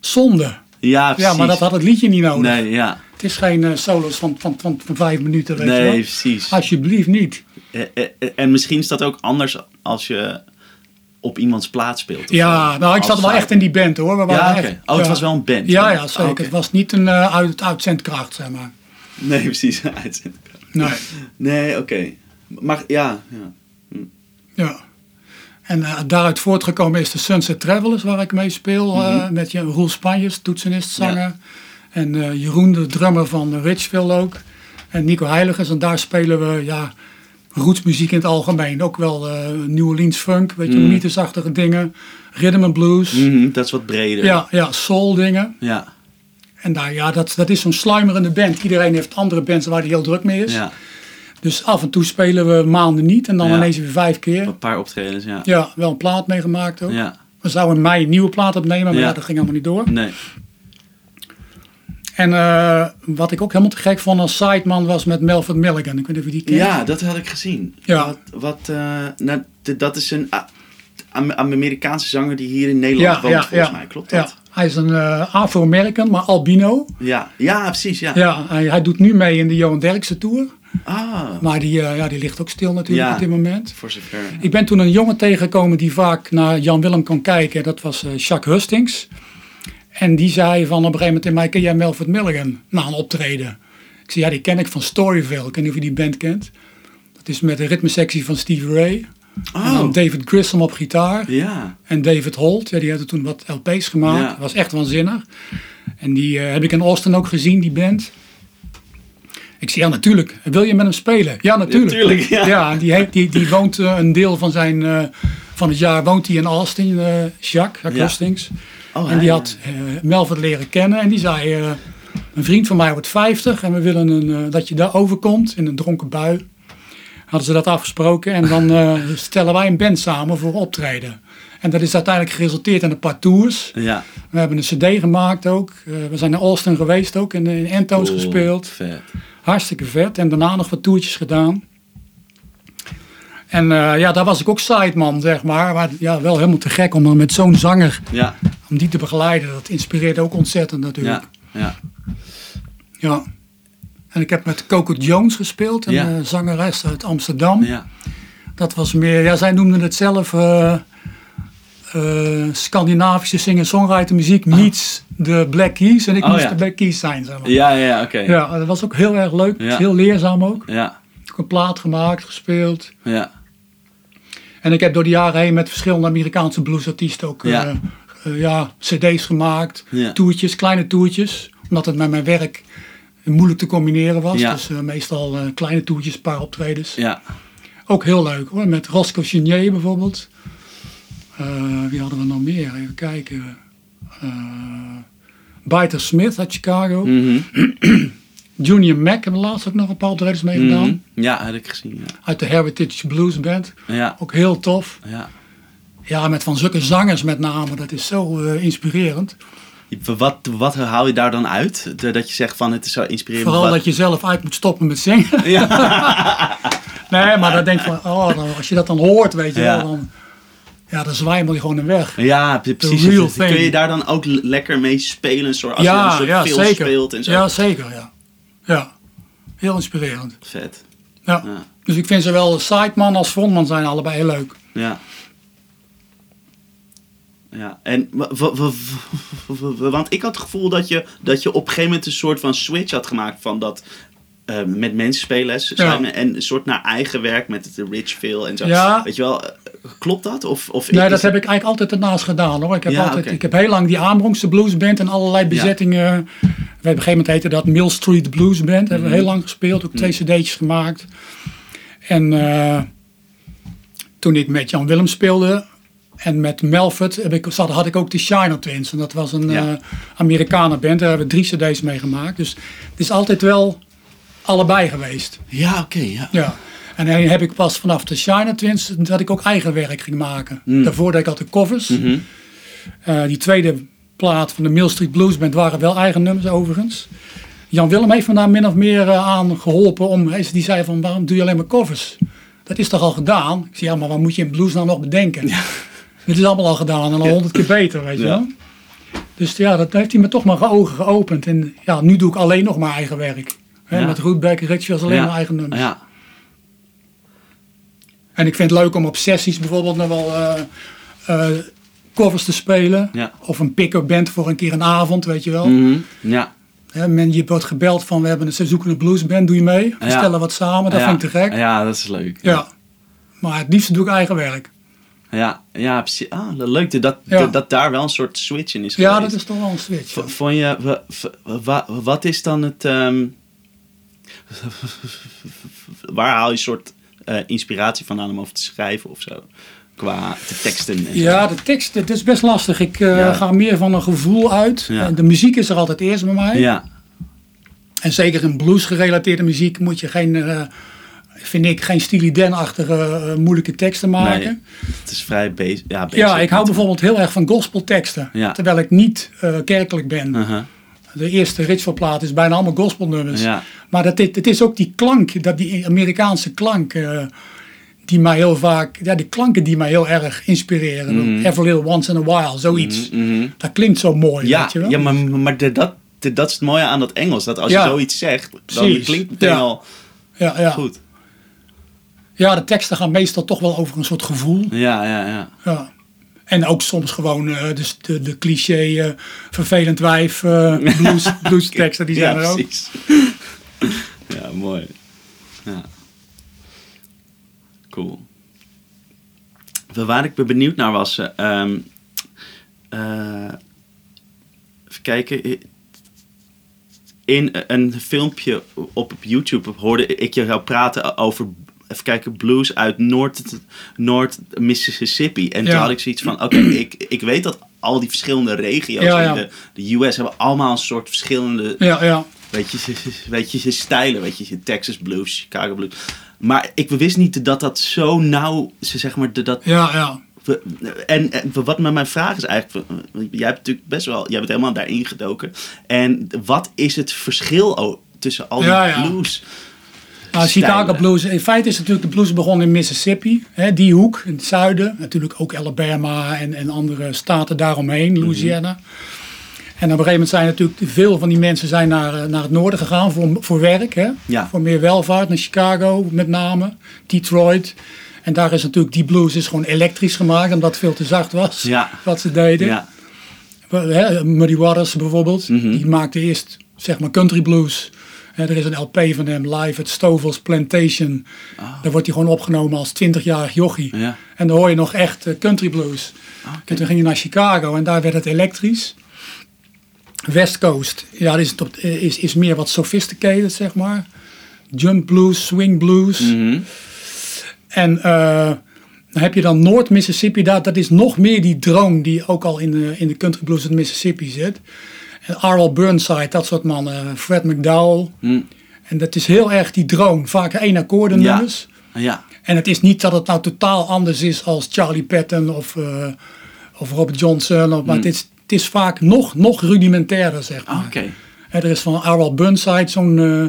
Zonde. Ja, precies. Ja, maar dat had het liedje niet nodig. Nee, ja. Het is geen eh, solo's van, van, van, van vijf minuten, weet je Nee, wel. precies. Alsjeblieft niet. Eh, eh, eh, En misschien is dat ook anders als je op iemands plaats speelt. Ja, zo. nou ik zat wel echt in die band hoor. We waren Ja, oké. echt- Oh, het was wel een band. Ja, ja, zeker. Oh, oké. Het was niet een uh, uit, uitzendkracht, zeg maar. Nee, precies. Uitzending. Nee, Nee, oké. Maar ja, ja. ja. En daaruit voortgekomen is de Sunset Travelers, waar ik mee speel. Mhm. met je Roel Spanjes, toetsenist, zanger. En Jeroen, de drummer van Richville ook. En Nico Heiligers. En daar spelen we, ja, rootsmuziek in het algemeen. Ook wel eh New Orleans funk, weet je, Mhm. mythesachtige dingen. Rhythm and blues. Mhm, dat is wat breder. Ja, ja, soul dingen. Ja, En daar, ja, dat, dat is zo'n sluimerende band. Iedereen heeft andere bands waar hij heel druk mee is. ja. Dus af en toe spelen we maanden niet en dan Ja. ineens weer vijf keer. Een paar optredens, ja. Ja, wel een plaat meegemaakt ook. Ja, We zouden in mei een nieuwe plaat opnemen, maar Ja. ja, dat ging allemaal niet door. nee. En eh, wat ik ook helemaal te gek vond als sideman was met Melvin Milligan. Ik weet niet of je die kent. Ja, dat had ik gezien. Ja. Wat, wat eh, nou, dat is een Amerikaanse zanger die hier in Nederland ja, woont, ja, volgens ja. mij. Klopt Ja. dat? Hij is een eh, Afro-American, maar albino. Ja, ja, precies, ja. Ja, hij, hij doet nu mee in de Johan Derksen Tour. Ah, Maar die, ja, die ligt ook stil natuurlijk Ja. op dit moment. voor zover. Ik ben toen een jongen tegengekomen die vaak naar Jan Willem kon kijken. Dat was eh, Jacques Hustings. En die zei van op een gegeven moment in mij, ken jij Melvin Milligan? Na een optreden. Ik zei, ja, die ken ik van Storyville. Ik weet niet of je die band kent. Dat is met de ritmesectie van Stevie Ray. En dan Oh, David Grissom op gitaar. ja. En David Holt, ja, die hadden toen wat LP's gemaakt. Ja. Dat was echt waanzinnig. En die eh, heb ik in Austin ook gezien, die band. Ik zei, ja natuurlijk, wil je met hem spelen? Ja, natuurlijk. tuurlijk, ja. die, heeft, die, die woont eh, een deel van, zijn, eh, van het jaar woont hij in Austin, Jacques, Jacques Ja. Hustings. Oh, en die had eh, Melvin leren kennen en die zei, eh, een vriend van mij wordt 50 en we willen een, eh, dat je daar overkomt in een dronken bui. Hadden ze dat afgesproken en dan stellen wij een band samen voor optreden. En dat is uiteindelijk geresulteerd in een paar tours. Ja. We hebben een cd gemaakt ook. We zijn naar Austin geweest ook en in Entones Cool, gespeeld. Vet. Hartstikke vet. En daarna nog wat toertjes gedaan. En ja, daar was ik ook sideman, zeg maar. Maar ja, wel helemaal te gek om dan met zo'n zanger, Ja, om die te begeleiden. Dat inspireert ook ontzettend natuurlijk. ja, ja. Ja. En ik heb met Coco Jones gespeeld, een Ja. eh, zangeres uit Amsterdam. ja. Dat was meer, ja, zij noemden het zelf eh, eh, Scandinavische singer-songwriter muziek meets de Black Keys. En ik Oh, moest ja. de Black Keys zijn, zeg maar. Ja, ja, oké. Ja, dat was ook heel erg leuk. Ja. Heel leerzaam ook. Ja, Ik heb een plaat gemaakt, gespeeld. ja. En ik heb door de jaren heen met verschillende Amerikaanse bluesartiesten ook. Eh, ja, cd's gemaakt. Ja. Toertjes, kleine toertjes. Omdat het met mijn werk moeilijk te combineren was. Ja. Dus eh, meestal eh, kleine toertjes, een paar optredens. Ja, Ook heel leuk hoor. Met Roscoe Chenier bijvoorbeeld. Wie hadden we nog meer? Even kijken. Biter Smith uit Chicago. Mhm. Junior Mac hebben we laatst ook nog een paar optredens mee gedaan. Mhm. Ja, had ik gezien. Ja. Uit de Heritage Blues Band. Ja. Ook heel tof. ja. Ja, met van zulke zangers met name. Dat is zo eh, inspirerend. Wat, wat haal je daar dan uit? Dat je zegt van het is zo inspirerend. Vooral Wat- dat je zelf uit moet stoppen met zingen. Ja. nee, maar dan denk ik van, oh, dan, als je dat dan hoort, weet je Ja. wel, dan, ja, dan zwijmel je gewoon in weg. Ja, pre- precies. Kun je daar dan ook lekker mee spelen? Soort, als je een soort zeker. speelt en zo. Ja, zeker, ja. Ja, heel inspirerend. Vet. Ja. Dus ik vind zowel sideman als frontman zijn allebei heel leuk. Ja. Ja, en wa- wa- wa- wa- wa- wa- want ik had het gevoel dat je, dat je op een gegeven moment een soort van switch had gemaakt van dat eh, met mensen spelen en een soort naar eigen werk met het Richville en zo. Ja. Weet je wel, eh, klopt dat? Of, of Nee, dat heb ik eigenlijk altijd ernaast gedaan hoor. Ik heb, Ja, altijd, ik heb heel lang die Aanbrongse Bluesband en allerlei bezettingen. Op een gegeven moment heette dat Mill Street Blues Band. Hebben Mhm. we heel lang gespeeld, ook twee cd'tjes gemaakt. En eh, toen ik met Jan Willem speelde en met Melford heb ik, zat, had ik ook de Shiner Twins. En dat was een Ja. eh Amerikanen-band. Daar hebben we drie cd's mee gemaakt. Dus het is altijd wel allebei geweest. Ja, oké, ja. Ja. En dan heb ik pas vanaf de Shiner Twins dat ik ook eigen werk ging maken. Daarvoor deed ik altijd covers. Mhm. Eh, die tweede plaat van de Mill Street Blues Band waren wel eigen nummers overigens. Jan Willem heeft me daar min of meer eh, aan geholpen. Om, die zei van waarom doe je alleen maar covers? Dat is toch al gedaan? Ik zei ja maar wat moet je in blues nou nog bedenken? Dit is allemaal al gedaan en al honderd keer beter weet je Ja. wel. Dus ja, dat heeft hij me toch maar ge- ogen geopend. En ja, nu doe ik alleen nog maar eigen werk. Hè, Ja. Met Rootback en Richfield alleen Ja. maar eigen nummers. Ja. En ik vind het leuk om op sessies bijvoorbeeld nog wel eh, covers te spelen. Ja. Of een pick-up band voor een keer een avond, weet je wel. Mhm. Ja. Hè, men, je wordt gebeld van we hebben een ze zoeken een bluesband, doe je mee? We Ja. stellen wat samen, dat ja. vind ik te gek. Ja. Ja, dat is leuk. Maar het liefst doe ik eigen werk. Ja, ja precies. Ah, leuk dat, dat, Ja. dat, dat daar wel een soort switch in is Ja, geweest. dat is toch wel een switch. ja. V- Vond je, wat is dan het, ehm, waar haal je een soort eh, inspiratie vandaan om over te schrijven of zo? Qua de teksten en zo. Ja, de tekst, het is best lastig. Ik eh, Ja. ga meer van een gevoel uit. Ja. En De muziek is er altijd eerst bij mij. Ja, En zeker in blues gerelateerde muziek moet je geen, eh, vind ik, geen Steely Dan-achtige eh, moeilijke teksten maken. nee, het is vrij basic. Ja, basic Ja, ik hou bijvoorbeeld heel erg van gospelteksten. Ja. Terwijl ik niet eh, kerkelijk ben. Uh-huh. De eerste Ritual-plaat is bijna allemaal gospelnummers. Ja. Maar dat, het is ook die klank, dat die Amerikaanse klank, eh, die mij heel vaak, ja, die klanken die mij heel erg inspireren. Mhm. Every little once in a while, zoiets. Mhm. Dat klinkt zo mooi, Ja, weet je wel. ja, maar, maar de- dat, de- dat is het mooie aan dat Engels. Dat als je zoiets zegt, dan Precies. klinkt het meteen al ja, ja. goed. Ja, de teksten gaan meestal toch wel over een soort gevoel. Ja, ja, ja. Ja. En ook soms gewoon eh, dus de, de cliché eh, vervelend wijf eh, blues, blues teksten, die zijn ja, er ook. precies. ja, mooi. Ja. Cool. Waar ik be- benieuwd naar was... eh, ehm, eh, even kijken. In een filmpje op YouTube hoorde ik jou praten over... Even kijken, blues uit Noord, Noord Mississippi. En toen Ja. had ik zoiets van... Oké, ik, ik weet dat al die verschillende regio's Ja, in de, de US hebben allemaal een soort verschillende Ja, ja. weet je, weet je, stijlen, weet je, Texas blues, Chicago blues. Maar ik wist niet dat dat zo nauw, ze zeg maar, dat, Ja, ja. en, en wat mijn vraag is eigenlijk, jij hebt natuurlijk best wel, jij bent helemaal daarin gedoken. En wat is het verschil tussen al die Ja, ja. Nou, Chicago? Blues, in feite is natuurlijk de blues begonnen in Mississippi, hè, die hoek, in het zuiden. Natuurlijk ook Alabama en, en andere staten daaromheen, Louisiana. En op een gegeven moment zijn natuurlijk veel van die mensen zijn naar, eh, naar het noorden gegaan voor, voor werk. Hè? Ja. Voor meer welvaart, naar Chicago met name, Detroit. En daar is natuurlijk, die blues is gewoon elektrisch gemaakt, omdat het veel te zacht was Ja. wat ze deden. Ja, Muddy Waters bijvoorbeeld, Mhm. die maakte eerst zeg maar country blues. Er is een LP van hem live at Stovall's Plantation. Daar wordt hij gewoon opgenomen als 20-jarig jochie. Ah. Ja. En dan hoor je nog echt eh, country blues. En toen ging hij naar Chicago en daar werd het elektrisch. West Coast, ja, dat is, het op- is, is meer wat sophisticated, zeg maar. Jump blues, swing blues. Mhm. En eh, dan heb je dan Noord Mississippi, dat, dat is nog meer die drone die ook al in de, in de country blues in Mississippi zit. Arnold Burnside, dat soort mannen, Fred McDowell. Hm. En dat is heel erg die drone, vaak één akkoorden Ja. nummers. Ja. En het is niet dat het nou totaal anders is als Charlie Patton of, eh, of Robert Johnson. Of, maar het, is, het is vaak nog, nog rudimentairder, zeg maar. Ah, Oké. Hè, Er is van Arnold Burnside zo'n eh,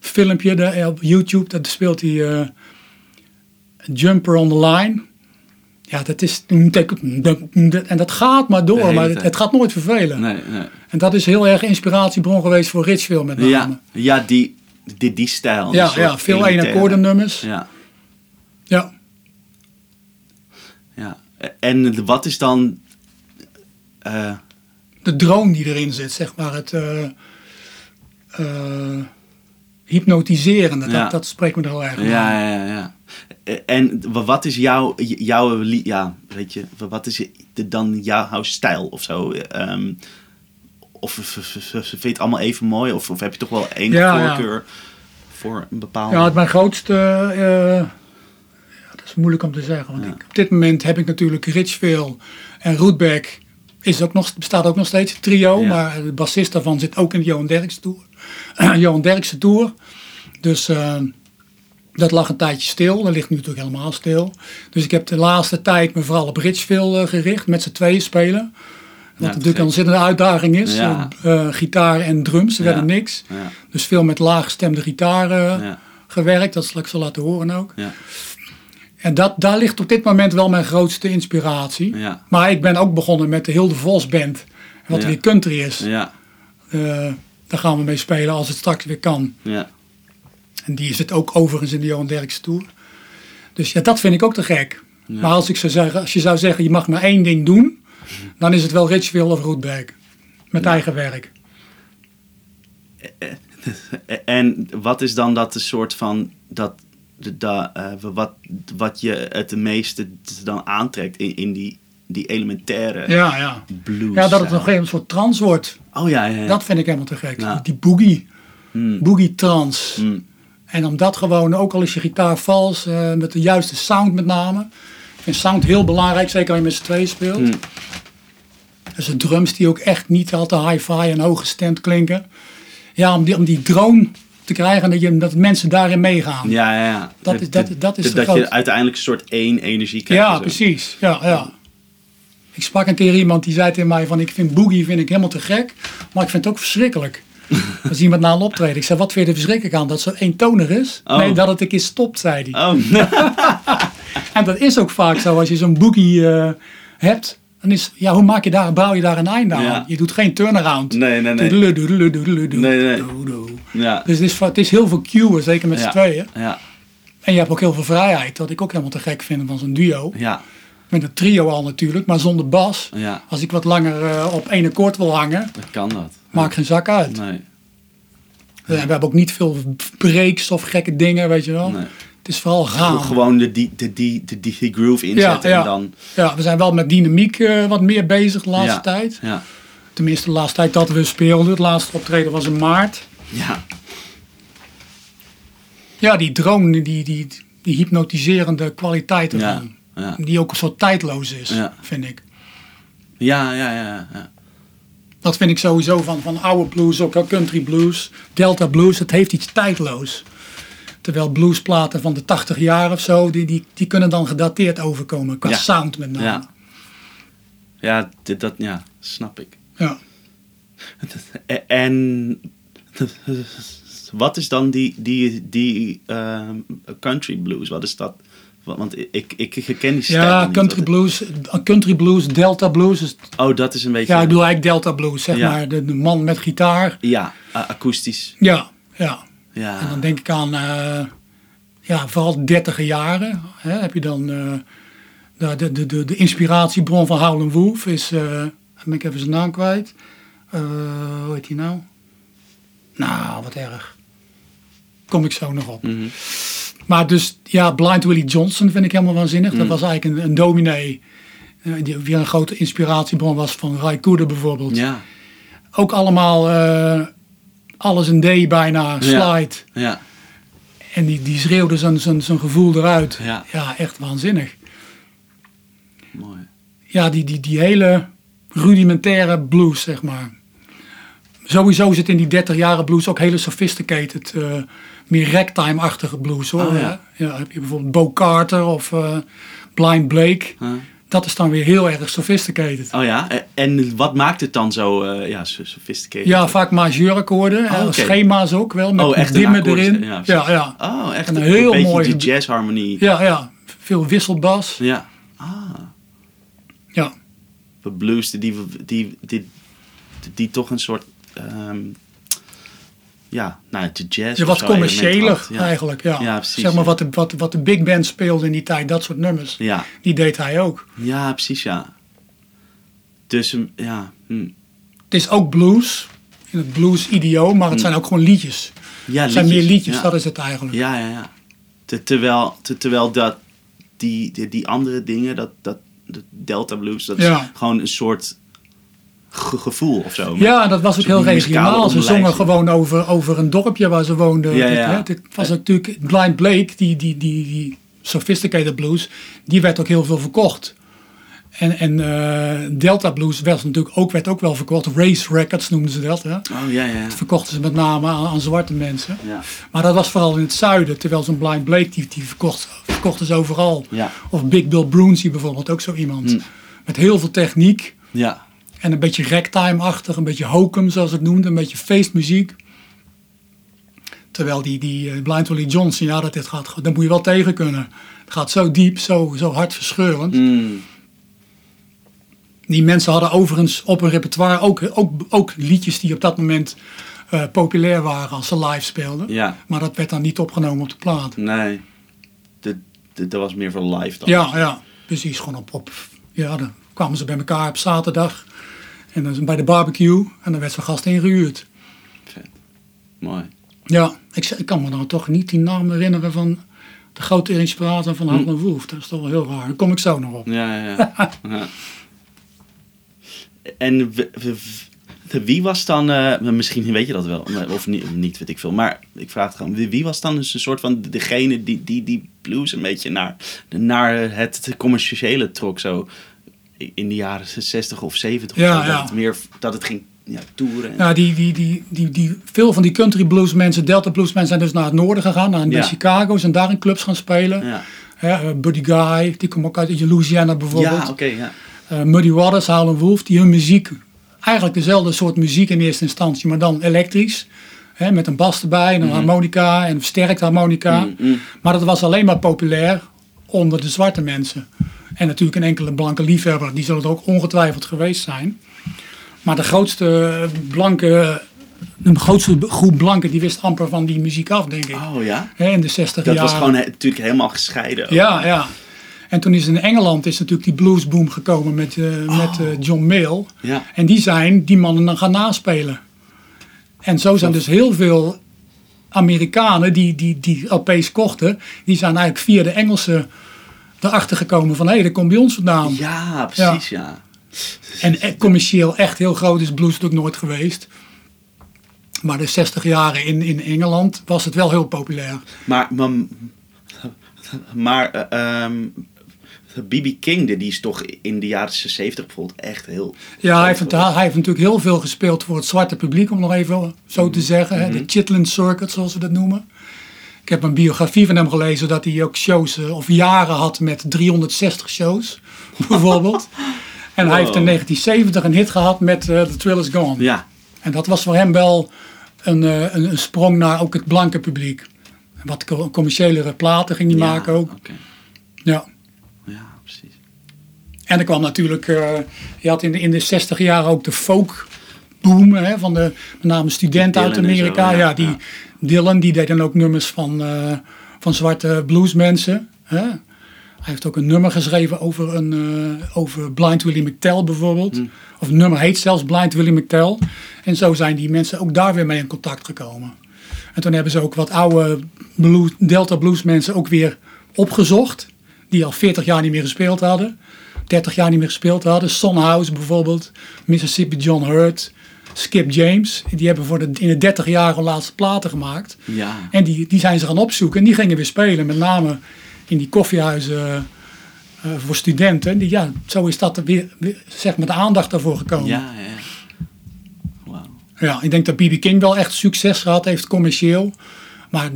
filmpje daar op YouTube. Dat speelt hij eh, Jumper on the Line. Ja, dat is... En dat gaat maar door, maar het, het gaat nooit vervelen. Nee, nee. En dat is heel erg inspiratiebron geweest voor Richfield met name. Ja, ja die, die, die stijl. ja, ja, veel één elitaire. akkoorden nummers. Ja, Ja. ja. En wat is dan... eh, de drone die erin zit, zeg maar, het eh, hypnotiserende, Ja. dat, dat spreekt me er heel erg aan. Ja, ja, ja, ja. En wa- wat is jouw, jouw ja, weet je, wa- wat is dan jouw stijl of zo? Ehm, of vind je het allemaal even mooi? Of, of heb je toch wel één Ja, ja. voorkeur voor een bepaalde... Ja, het mijn grootste, eh, ja, dat is moeilijk om te zeggen, want ik, op dit moment heb ik natuurlijk Richville en Rootback, is ook nog, bestaat ook nog steeds, een trio, maar de bassist daarvan zit ook in de Johan Derksen Tour. Johan Derksen Tour. Dus eh, dat lag een tijdje stil, dat ligt nu natuurlijk helemaal stil. Dus ik heb de laatste tijd me vooral op Richville eh, gericht, met z'n tweeën spelen. Wat natuurlijk een ontzettende uitdaging is. Ja. Eh, gitaar en drums, er Ja. werden niks. Dus veel met laaggestemde gitaar ja, gewerkt. Dat zal ik zo laten horen ook. ja, En dat, daar ligt op dit moment wel mijn grootste inspiratie. Maar ik ben ook begonnen met de Hilde Vos Band. Wat weer country is. ja, Eh, daar gaan we mee spelen als het straks weer kan. En die zit ook overigens in de Johan Derksen Tour. Dus ja, dat vind ik ook te gek. Ja. Maar als, ik zou zeggen, als je zou zeggen, je mag maar één ding doen. Dan is het wel Richville of Rootback. Met eigen werk. En wat is dan dat een soort van, dat, de, da- eh, wat, wat je het meeste dan aantrekt in, in die, die elementaire Ja, ja. blues? Ja, dat het stijl? nog een soort trance wordt. Oh ja, ja, ja. Dat vind ik helemaal te gek. Die boogie. Hmm, Boogie trance. hmm. En om dat gewoon, ook al is je gitaar vals, eh, met de juiste sound met name. Ik vind sound heel belangrijk, zeker als je met z'n tweeën speelt. Hmm. Dus de drums die ook echt niet al te hi-fi en hooggestemd klinken. Ja, om die, om die drone te krijgen, dat, je, dat mensen daarin meegaan. Ja, ja, ja. Dat is- dat- dat is dat, de dat je uiteindelijk een soort één energie krijgt. Ja, precies. Ja, ja. Ik sprak een keer iemand die zei tegen mij van ik vind boogie vind ik helemaal te gek, maar ik vind het ook verschrikkelijk. Als iemand na een optreden, ik zei wat vind je er verschrikkelijk aan? Dat het zo eentonig is? Oh. Nee, dat het een keer stopt, zei hij. Oh, En dat is ook vaak zo als je zo'n boogie eh, hebt. Dan is, ja, hoe maak je daar, bouw je daar een einde aan? Ja. Je doet geen turnaround. nee, nee, nee. Ja, Dus het is, va- het is heel veel cueën, zeker met z'n tweeën. ja, En je hebt ook heel veel vrijheid, wat ik ook helemaal te gek vind van zo'n duo. ja, Met een trio al natuurlijk, maar zonder bas. ja. Als ik wat langer eh, op één akkoord wil hangen, Dat kan dat. Maakt geen zak uit. Nee, we hebben ook niet veel breaks of gekke dingen, weet je wel. nee. Het is vooral gaan. Gewoon de, die, de, die, de, die groove inzetten Ja, ja. en dan... Ja, we zijn wel met dynamiek eh, wat meer bezig de laatste Ja. tijd. Ja, Tenminste, de laatste tijd dat we speelden. Het laatste optreden was in maart. ja, Ja, die drone, die, die, die hypnotiserende kwaliteit ervan. Die ook een soort tijdloos is, vind ik. Ja, ja, ja, ja. Dat vind ik sowieso van, van oude blues, ook al country blues, delta blues. Het heeft iets tijdloos. Terwijl bluesplaten van de 80 jaar of zo, die, die, die kunnen dan gedateerd overkomen. Qua Ja. sound met name. Ja, ja, dit- dat ja, snap ik. Ja. En wat is dan die, die, die ehm, country blues? Wat is dat? Want ik, ik, ik ken die stijl Ja, country blues, country blues, delta blues. is- Oh, dat is een beetje... ja, ik bedoel eigenlijk delta blues, zeg Ja. maar. De, de man met gitaar. Ja, akoestisch. Ja, ja. Ja. En dan denk ik aan, eh, ja, vooral dertiger jaren. Hè, heb je dan eh, de, de, de, de, inspiratiebron van Howlin' Wolf is, eh ben ik even zijn naam kwijt. Eh, hoe heet hij nou? Nou, wat erg. Kom ik zo nog op. Mhm. Maar dus, ja, Blind Willie Johnson vind ik helemaal waanzinnig. Mm. Dat was eigenlijk een, een dominee. eh, die weer een grote inspiratiebron was van Ray Cooder bijvoorbeeld. Ja, Ook allemaal eh, alles een D bijna, slide. ja, En die, die schreeuwde zijn, zijn, zijn gevoel eruit. Ja. ja, echt waanzinnig. Mooi. Ja, die, die, die hele rudimentaire blues, zeg maar. Sowieso zit in die 30 jaren blues ook hele sophisticated, eh, meer ragtime-achtige blues hoor. Oh, ja. ja, heb je bijvoorbeeld Bo Carter of eh, Blind Blake. Huh? Dat is dan weer heel erg sophisticated. Oh ja, en wat maakt het dan zo eh, ja, so- sophisticated? Ja, vaak majeurakkoorden, Oh, schema's ook wel, met Oh, echt dimmen erin. ja, Ja, ja, Oh, echt En een, een heel beetje mooi- die jazzharmonie. ja, ja. Veel wisselbas. Ja. Ah, Ja, de blues die, die, die, die, die toch een soort... ehm, ja, nou, de jazz ja wat element commerciëler. Ja. eigenlijk. Ja. Ja, precies, zeg maar wat, de, wat, wat de big band speelde in die tijd, dat soort nummers. Ja. Die deed hij ook. ja, precies, ja. Dus, mm, ja. hm. Het is ook blues, in het blues-idioom, maar het zijn ook gewoon liedjes. Ja, Het zijn meer liedjes, dat is het eigenlijk. Ja, ja, ja. Te- terwijl, te- terwijl dat, die, die, die andere dingen, dat, dat de Delta Blues, dat is gewoon een soort ge- gevoel of zo. Ja, dat was ook heel regionaal. Ze zongen gewoon over, over een dorpje waar ze woonden. Ja, ja. dit was natuurlijk Blind Blake, die, die, die, die sophisticated blues, die werd ook heel veel verkocht. En, en eh, Delta Blues werd natuurlijk ook, werd ook wel verkocht. Race Records noemden ze dat. Hè. Oh, ja, ja. Dat verkochten ze met name aan, aan zwarte mensen. Ja, Maar dat was vooral in het zuiden. Terwijl zo'n Blind Blake, die, die verkocht, verkochten ze overal. ja, Of Big Bill Brunsey bijvoorbeeld, ook zo iemand. Hmm. Met heel veel techniek. ja. En een beetje ragtime-achtig, een beetje hokum zoals het noemde, een beetje feestmuziek. Terwijl die, die eh, Blind Willie Johnson, ja, dat dit gaat, daar moet je wel tegen kunnen. Het gaat zo diep, zo, zo hartverscheurend. Mm, Die mensen hadden overigens op hun repertoire ook, ook, ook liedjes die op dat moment eh, populair waren als ze live speelden. ja, Maar dat werd dan niet opgenomen op de plaat. nee. De, de, dat was meer van live dan. Ja, ja, precies. Gewoon op, op, ja, dan kwamen ze bij elkaar op zaterdag. En dan bij de barbecue. En dan werd zo'n gast ingehuurd. Vet. Mooi. Ja, ik, ik kan me nou toch niet die naam herinneren van de grote inspirator van Harlan Wolf. Dat is toch wel heel raar. Daar kom ik zo nog op. Ja, ja, ja. En wie was dan, eh, misschien weet je dat wel, of niet, niet weet ik veel, maar ik vraag het gewoon, wie, wie was dan dus een soort van degene die die, die blues een beetje naar, naar het commerciële trok, zo in de jaren 60 of 70 of Ja, zo, ja. dat het meer, dat het ging ja, toeren. en- Ja, die, die, die, die, die, veel van die country blues mensen, Delta blues mensen zijn dus naar het noorden gegaan. Naar, Ja. Chicago. Zijn daar in clubs gaan spelen. ja, eh, Buddy Guy, die komt ook uit Louisiana bijvoorbeeld. ja oké, ja. Eh, Muddy Waters, Harlan Wolf, die hun muziek, eigenlijk dezelfde soort muziek in eerste instantie, maar dan elektrisch. Met een bas erbij en een harmonica en een versterkt harmonica. Mm, mm. Maar dat was alleen maar populair onder de zwarte mensen. En natuurlijk een enkele blanke liefhebber, die zullen er ook ongetwijfeld geweest zijn. Maar de grootste blanke, de grootste groep blanken, die wist amper van die muziek af, denk ik. Oh ja, in de 60 dat jaren. was gewoon he- natuurlijk helemaal gescheiden. ook. Ja, ja. En toen is in Engeland is natuurlijk die bluesboom gekomen met, eh, met eh, John Mayall. Ja. En die zijn die mannen dan gaan naspelen. En zo zijn dus heel veel Amerikanen die, die, die LP's kochten, die zijn eigenlijk via de Engelsen erachter gekomen van hé, hey, dat komt bij ons vandaan. Ja, precies, ja. En eh, commercieel echt heel groot is blues natuurlijk nooit geweest. Maar de 60 jaren in, in Engeland was het wel heel populair. Maar, maar, maar eh, ehm, B.B. King, die is toch in de jaren 70 bijvoorbeeld echt heel... Ja, hij heeft, hij heeft natuurlijk heel veel gespeeld voor het zwarte publiek, om nog even zo te zeggen. hè. De Chitlin Circuit, zoals we dat noemen. Ik heb een biografie van hem gelezen dat hij ook shows eh, of jaren had met 360 shows, bijvoorbeeld. En hij heeft in Wow. 1970 een hit gehad met eh, The Thrill Is Gone. Ja, En dat was voor hem wel een, eh, een, een sprong naar ook het blanke publiek. Wat co- commerciëlere platen ging hij ja, maken ook. Ja. Ja, precies. En er kwam natuurlijk, je had in de, in de 60 jaren ook de folk boom hè, van de met name studenten uit zo, Amerika. ja, ja, die. Dylan die deed dan ook nummers van, eh, van zwarte bluesmensen. Hè. Hij heeft ook een nummer geschreven over, een, eh, over Blind Willie McTell bijvoorbeeld. Hmm. Of het nummer heet zelfs Blind Willie McTell. En zo zijn die mensen ook daar weer mee in contact gekomen. En toen hebben ze ook wat oude blues, Delta blues mensen ook weer opgezocht. Die al 40 jaar niet meer gespeeld hadden. 30 jaar niet meer gespeeld hadden. Son House bijvoorbeeld. Mississippi John Hurt. Skip James. Die hebben voor de, in de 30 jaar hun laatste platen gemaakt. Ja. En die, die zijn ze gaan opzoeken en die gingen weer spelen. Met name in die koffiehuizen eh, voor studenten. Die, ja, zo is dat er weer, weer zeg maar de aandacht daarvoor gekomen. Ja, ja. Ja, ik denk dat B.B. King wel echt succes gehad heeft commercieel. Maar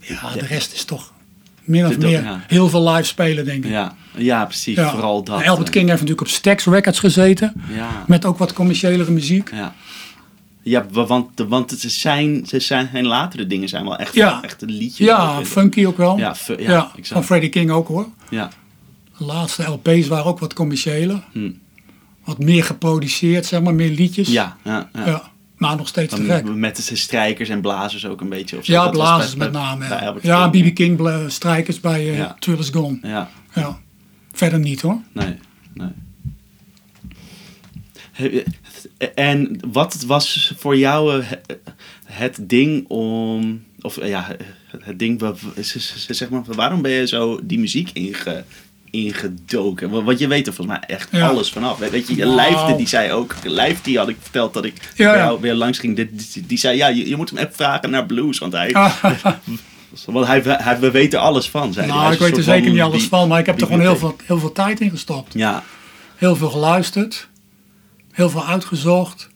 ja, de rest is toch min of meer ja. heel veel live spelen, denk ik. Ja, ja precies. Ja. Vooral dat. Albert eh, King heeft natuurlijk op Stax Records gezeten. Ja. Met ook wat commerciëlere muziek. Ja. Ja, wa- want, want het zijn, ze zijn, zijn latere dingen zijn wel echt, Ja. echt een liedje. Ja, funky ook wel. Ja, ja, van Freddie King ook hoor. Ja. De laatste LP's waren ook wat commerciëler. Hm. Wat meer geproduceerd, zeg maar, meer liedjes. Ja, ja, ja. Ja, maar nog steeds te gek. Met, de strijkers en blazers ook een beetje. Of zo. Ja, Dat blazers bij- met name. bij Ja, Albert ja King. BB King strijkers bij eh Ja. Thriller's Gone. Ja, Ja. Verder niet hoor. nee, nee. Je- En wat was voor jou eh, het ding om, of eh, ja, het ding, zeg maar, waarom ben je zo die muziek inge, ingedoken? Want je weet er volgens mij echt Ja. alles vanaf. Weet je, je Nou. lijfde, die zei ook, lijf die had ik verteld dat ik Ja, bij jou weer langs ging. Die, die, die zei, ja, je, je moet hem even vragen naar blues, want hij, want hij, hij, we weten alles van. Zei hij. nou, Hij ik weet er zeker niet alles van, maar ik heb er gewoon heel veel, heel veel tijd in gestopt. Ja, Heel veel geluisterd. Heel veel uitgezocht.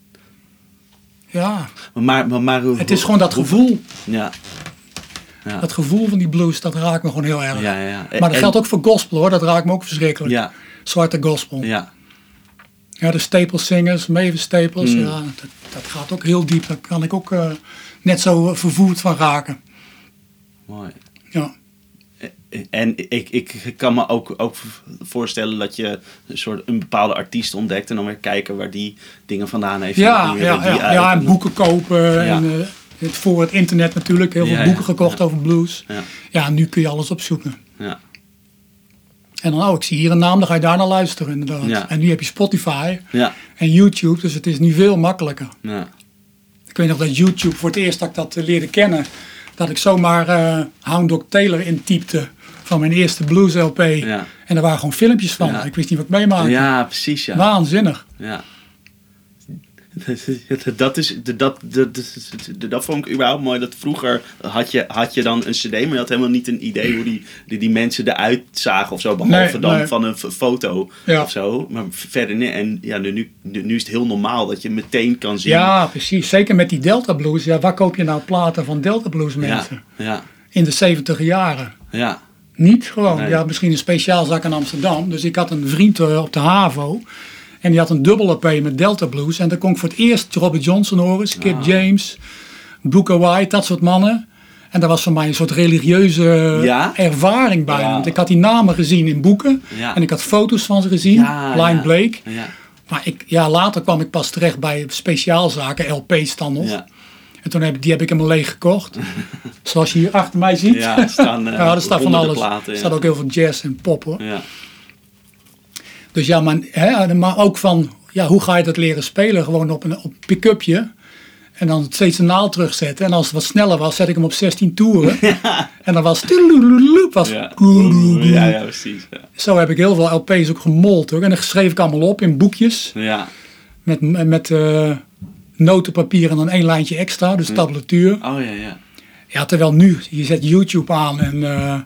Ja, maar, maar, maar hoe- het is gewoon dat gevoel. Ja, ja. Dat gevoel van die blues, dat raakt me gewoon heel erg. Ja, ja. Maar dat geldt ook voor gospel hoor, dat raakt me ook verschrikkelijk. Ja, Zwarte gospel. Ja, ja. de Staples Singers, Mavis Staples, Hmm. ja, dat, dat gaat ook heel diep. Daar kan ik ook eh, net zo eh, vervoerd van raken. Mooi. Ja. En ik, ik kan me ook, ook voorstellen dat je een soort een bepaalde artiest ontdekt en dan weer kijken waar die dingen vandaan heeft. Ja, En ja, ja, ja, en boeken kopen. En, eh, het, voor het internet natuurlijk. Heel veel Ja, boeken ja, gekocht ja. over blues. Ja, Ja, nu kun je alles opzoeken. ja, En dan, oh, ik zie hier een naam, dan ga je daar naar luisteren inderdaad. En nu heb je Spotify ja, en YouTube, dus het is nu veel makkelijker. ja. Ik weet nog dat YouTube, voor het eerst dat ik dat eh, leerde kennen, dat ik zomaar eh Hound Dog Taylor intypte van mijn eerste blues LP. Ja. En er waren gewoon filmpjes van. Ik wist niet wat ik meemaakte. Ja, precies, ja. Waanzinnig. ja. Dat, is, dat, dat, dat, dat, dat vond ik überhaupt mooi. Dat vroeger had je, had je dan een cd, maar je had helemaal niet een idee hoe die, die, die mensen eruit zagen of zo. Behalve Nee, dan nee. van een foto Ja. of zo. Maar verder niet. En ja, nu, nu, nu is het heel normaal dat je meteen kan zien. Ja, precies. Zeker met die Delta Blues. Ja, waar koop je nou platen van Delta Blues ja, mensen? ja, In de 70 jaren. ja. Niet gewoon. Nee. Ja, misschien een speciaalzak in Amsterdam. Dus ik had een vriend eh, op de HAVO. En die had een dubbele P met Delta Blues. En daar kon ik voor het eerst Robbie Johnson horen. Skip Ah. James. Booker White. Dat soort mannen. En dat was voor mij een soort religieuze Ja? ervaring bij Ja. Want ik had die namen gezien in boeken. Ja. En ik had foto's van ze gezien. Blind. Blake. Maar ik, ja, later kwam ik pas terecht bij speciaalzaken. LP's dan nog. En toen heb, die heb ik helemaal leeg gekocht. Zoals je hier achter mij ziet. Ja, er staan, eh, ja, er staat van alles. platen, er staat ook heel veel jazz en pop hoor. Dus ja, maar, hè, maar ook van, ja, hoe ga je dat leren spelen? Gewoon op een, op pick-upje. En dan steeds een naald terugzetten. En als het wat sneller was, zet ik hem op 16 toeren. En dan was het was Ja. ja, ja, precies. Ja. Zo heb ik heel veel LP's ook gemold hoor. En dan schreef ik allemaal op in boekjes. ja. Met, met eh, notenpapier en dan één lijntje extra. Dus tablatuur. Oh ja, ja. Ja, terwijl nu, je zet YouTube aan en eh,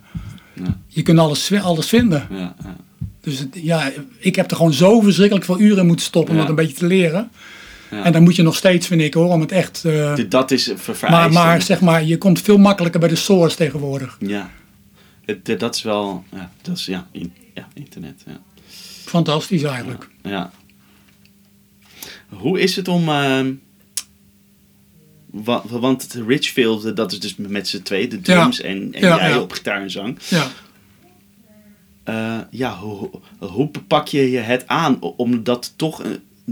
Ja. je kunt alles, alles vinden. ja, ja. Dus het- ja, ik heb er gewoon zo verschrikkelijk veel uren in moeten stoppen om dat een beetje te leren. Ja. En dan moet je nog steeds, vind ik hoor, om het echt... eh, Dat is ver- vereist. maar, maar zeg maar, je komt veel makkelijker bij de source tegenwoordig. Ja. Het, dat is wel... Ja, dat is ja, in, ja internet. Ja. Fantastisch eigenlijk. ja. Hoe is het om... ehm, wa- want Richfield, dat is dus met z'n twee, de drums en, en jij op gitaar en zang. Ja. Eh, ja, hoe, hoe pak je je het aan om dat toch eh,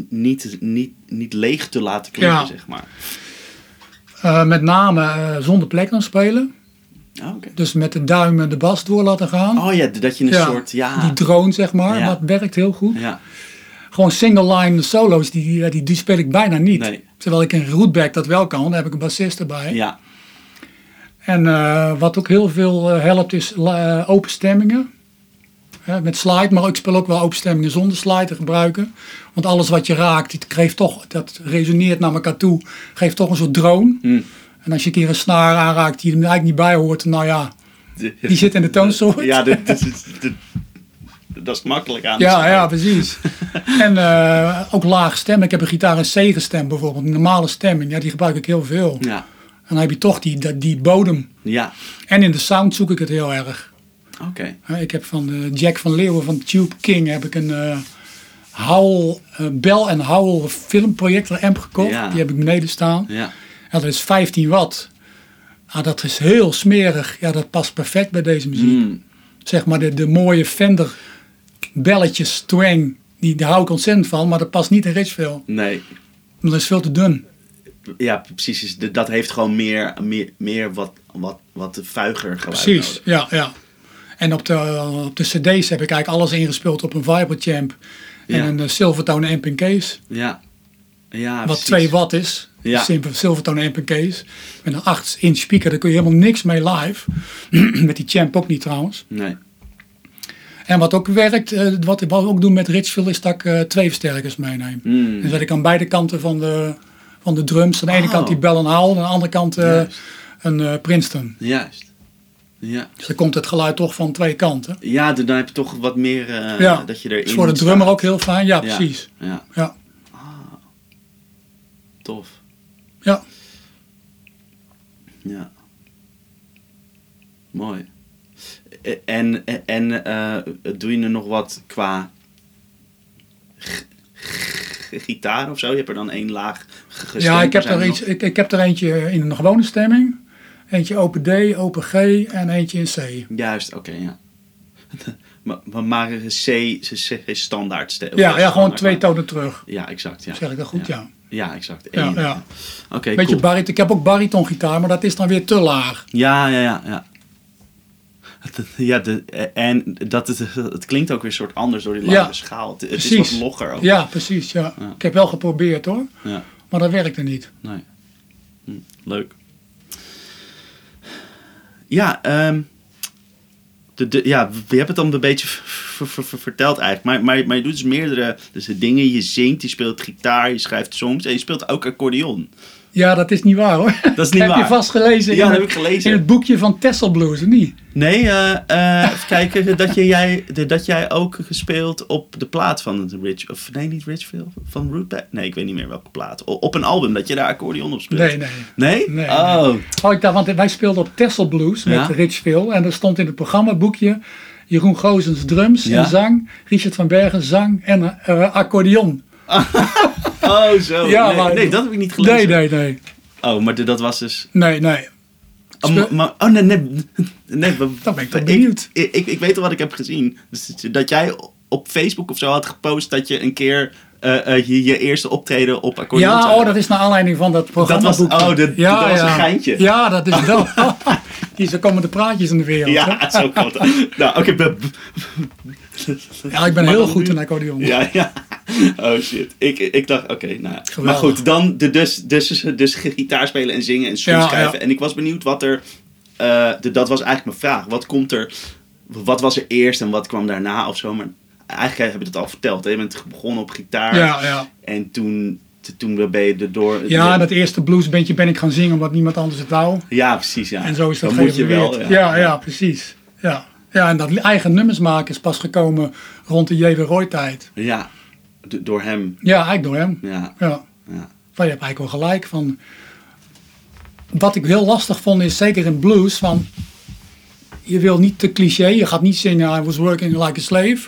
niet, niet, niet leeg te laten klinken, Ja. zeg maar? Eh, met name zonder plek dan spelen. Ah. Dus met de duim de bas door laten gaan. Oh ja, dat je een Ja, soort... Ja, Die drone, zeg maar, Ja. dat werkt heel goed. ja, Gewoon single line solo's, die, die, die, speel ik bijna niet. Nee. Terwijl ik in rootback dat wel kan, daar heb ik een bassist erbij. ja, En wat ook heel veel helpt is open stemmingen. Hè, met slide, maar ik speel ook wel openstemmingen zonder slide te gebruiken. Want alles wat je raakt, het geeft toch, dat resoneert naar elkaar toe, geeft toch een soort drone. Hm. En als je een keer een snaar aanraakt die er eigenlijk niet bij hoort, nou ja, die zit in de toonsoort. Ja, dit, dit, is- dit- dat is makkelijk aan Ja, ja, precies. en eh, ook laag stem. Ik heb een gitaar een C-gestem bijvoorbeeld. Een normale stemming, ja, die gebruik ik heel veel. Ja, En dan heb je toch die, die, die bodem. ja. En in de sound zoek ik het heel erg. Oké. Ik heb van Jack van Leeuwen van Tube King heb ik een eh Howl, eh, Bell en Howell filmprojector amp gekocht. Ja. Die heb ik beneden staan. Ja, Ja, dat is 15 watt. Ah, dat is heel smerig. Ja, dat past perfect bij deze muziek. Hm. Zeg maar de, de mooie Fender belletjes, twang. Die, daar hou ik ontzettend van, maar dat past niet in Richville. nee. Dat is veel te dun. Ja, precies. de- Dat heeft gewoon meer, meer, meer wat, wat, wat vuiger geluid Precies, nodig. ja, ja. En op de, op de cd's heb ik eigenlijk alles ingespeeld op een Vibrochamp. En Ja. een uh, Silvertone amp in case. Ja. Ja, Wat precies. 2 watt is. Ja. Simpel Silvertone amp in case. Met een 8 inch speaker, daar kun je helemaal niks mee live. met die champ ook niet trouwens. Nee. En wat ook werkt, eh, wat, we ook doen met Richfield, is dat ik eh, twee versterkers meeneem. Mm. Dan zet ik aan beide kanten van de, van de drums. Aan de ene Oh. kant die Bell Howell, aan de andere kant eh, een eh, Princeton. Juist. Ja. Dus dan komt het geluid toch van twee kanten. Ja, dan heb je toch wat meer eh, ja, dat je erin is voor de staat. drummer ook heel fijn. Ja, Ja. precies. Ja, Ja. tof. Ja. Ja. Mooi. Eh, En, en eh, doe je er nog wat qua gitaar of zo? Je hebt er dan één laag gestemd. ja, ik heb, er er iets, nog- ik, ik heb er eentje in een gewone stemming. Eentje open D, open G en eentje in C. Juist, oké, ja. maar, maar, C, C, C standaard. Ja, ja gewoon twee tonen terug. Ja, exact. Ja. Zeg ik dat goed? Ja. Ja, exact. Ja, Eén, ja. Beetje cool. barit, ik heb ook baritongitaar, maar dat is dan weer te laag. Ja, ja, ja, ja. De, en dat het, het klinkt ook weer een soort anders door die lange Ja, schaal. Het, het is wat logger ook. Ja, precies. Ja. Ja. Ik heb wel geprobeerd hoor, Ja, maar dat werkte niet. nee. Hm, leuk. Ja, ehm de, ja, je hebt het dan een beetje verteld eigenlijk. Maar, maar, je doet dus meerdere dus dingen. Je zingt, je speelt gitaar, je schrijft songs en je speelt ook accordeon. Ja, dat is niet waar hoor. Dat is niet heb waar. je vast gelezen, Ja, in, dat heb ik gelezen. in het boekje van Tessel Blues, of niet? Nee, eh, even kijken. Dat, je, jij, dat jij ook gespeeld op de plaat van Rich... Of nee, niet Richfield. Van Rootback. Nee, ik weet niet meer welke plaat. O- op een album, dat je daar accordeon op speelt. Nee, nee. Nee? Nee, oh. Oh, ik dacht, want wij speelden op Tessel Blues met Ja. Richfield. En er stond in het programmaboekje Jeroen Gozens drums Ja. en zang. Richard van Bergen zang en eh, accordeon. Oh, zo. Ja, nee, maar- nee, dat heb ik niet gelezen. Nee, nee, nee. Oh, maar dat was dus... Nee, nee. Oh, maar, oh nee, nee. nee Dan ben ik toch benieuwd. Ik, ik, ik weet al wat ik heb gezien. Dus dat jij op Facebook of zo had gepost dat je een keer eh, eh, je, je eerste optreden op accordeon Ja, oh, dat is naar aanleiding van dat Dat programmaboekje. was, oh, dat, ja, dat was een geintje. Ja, dat is dat. Die zo komen de praatjes in de wereld. hè? Ja, zo het. Nou, oké. Ja, ik ben Maar heel goed in accordeon. Ja, ja. Oh shit. Ik, ik dacht, oké, nou ja. Maar goed, dan de, dus, dus, dus gitaar spelen en zingen en songs Ja, schrijven. ja. En ik was benieuwd wat er... eh, de, dat was eigenlijk mijn vraag. Wat komt er... Wat was er eerst en wat kwam daarna of zo? Maar eigenlijk heb je het al verteld. Hè? Je bent begonnen op gitaar. ja, ja. En toen, toen ben je er door... Ja, dat eerste bluesbandje ben ik gaan zingen omdat niemand anders het wou. Ja, precies. Ja. En zo is dat Dan moet je wel. geëvolueerd. Ja, ja, precies. Ja. ja, en dat eigen nummers maken is pas gekomen rond de J.W. Roy tijd. Ja, door hem. Ja, eigenlijk door hem. Ja, Ja. ja. Maar je hebt eigenlijk wel gelijk van... Wat ik heel lastig vond is zeker in blues van... Je wil niet te cliché, je gaat niet zingen I was working like a slave.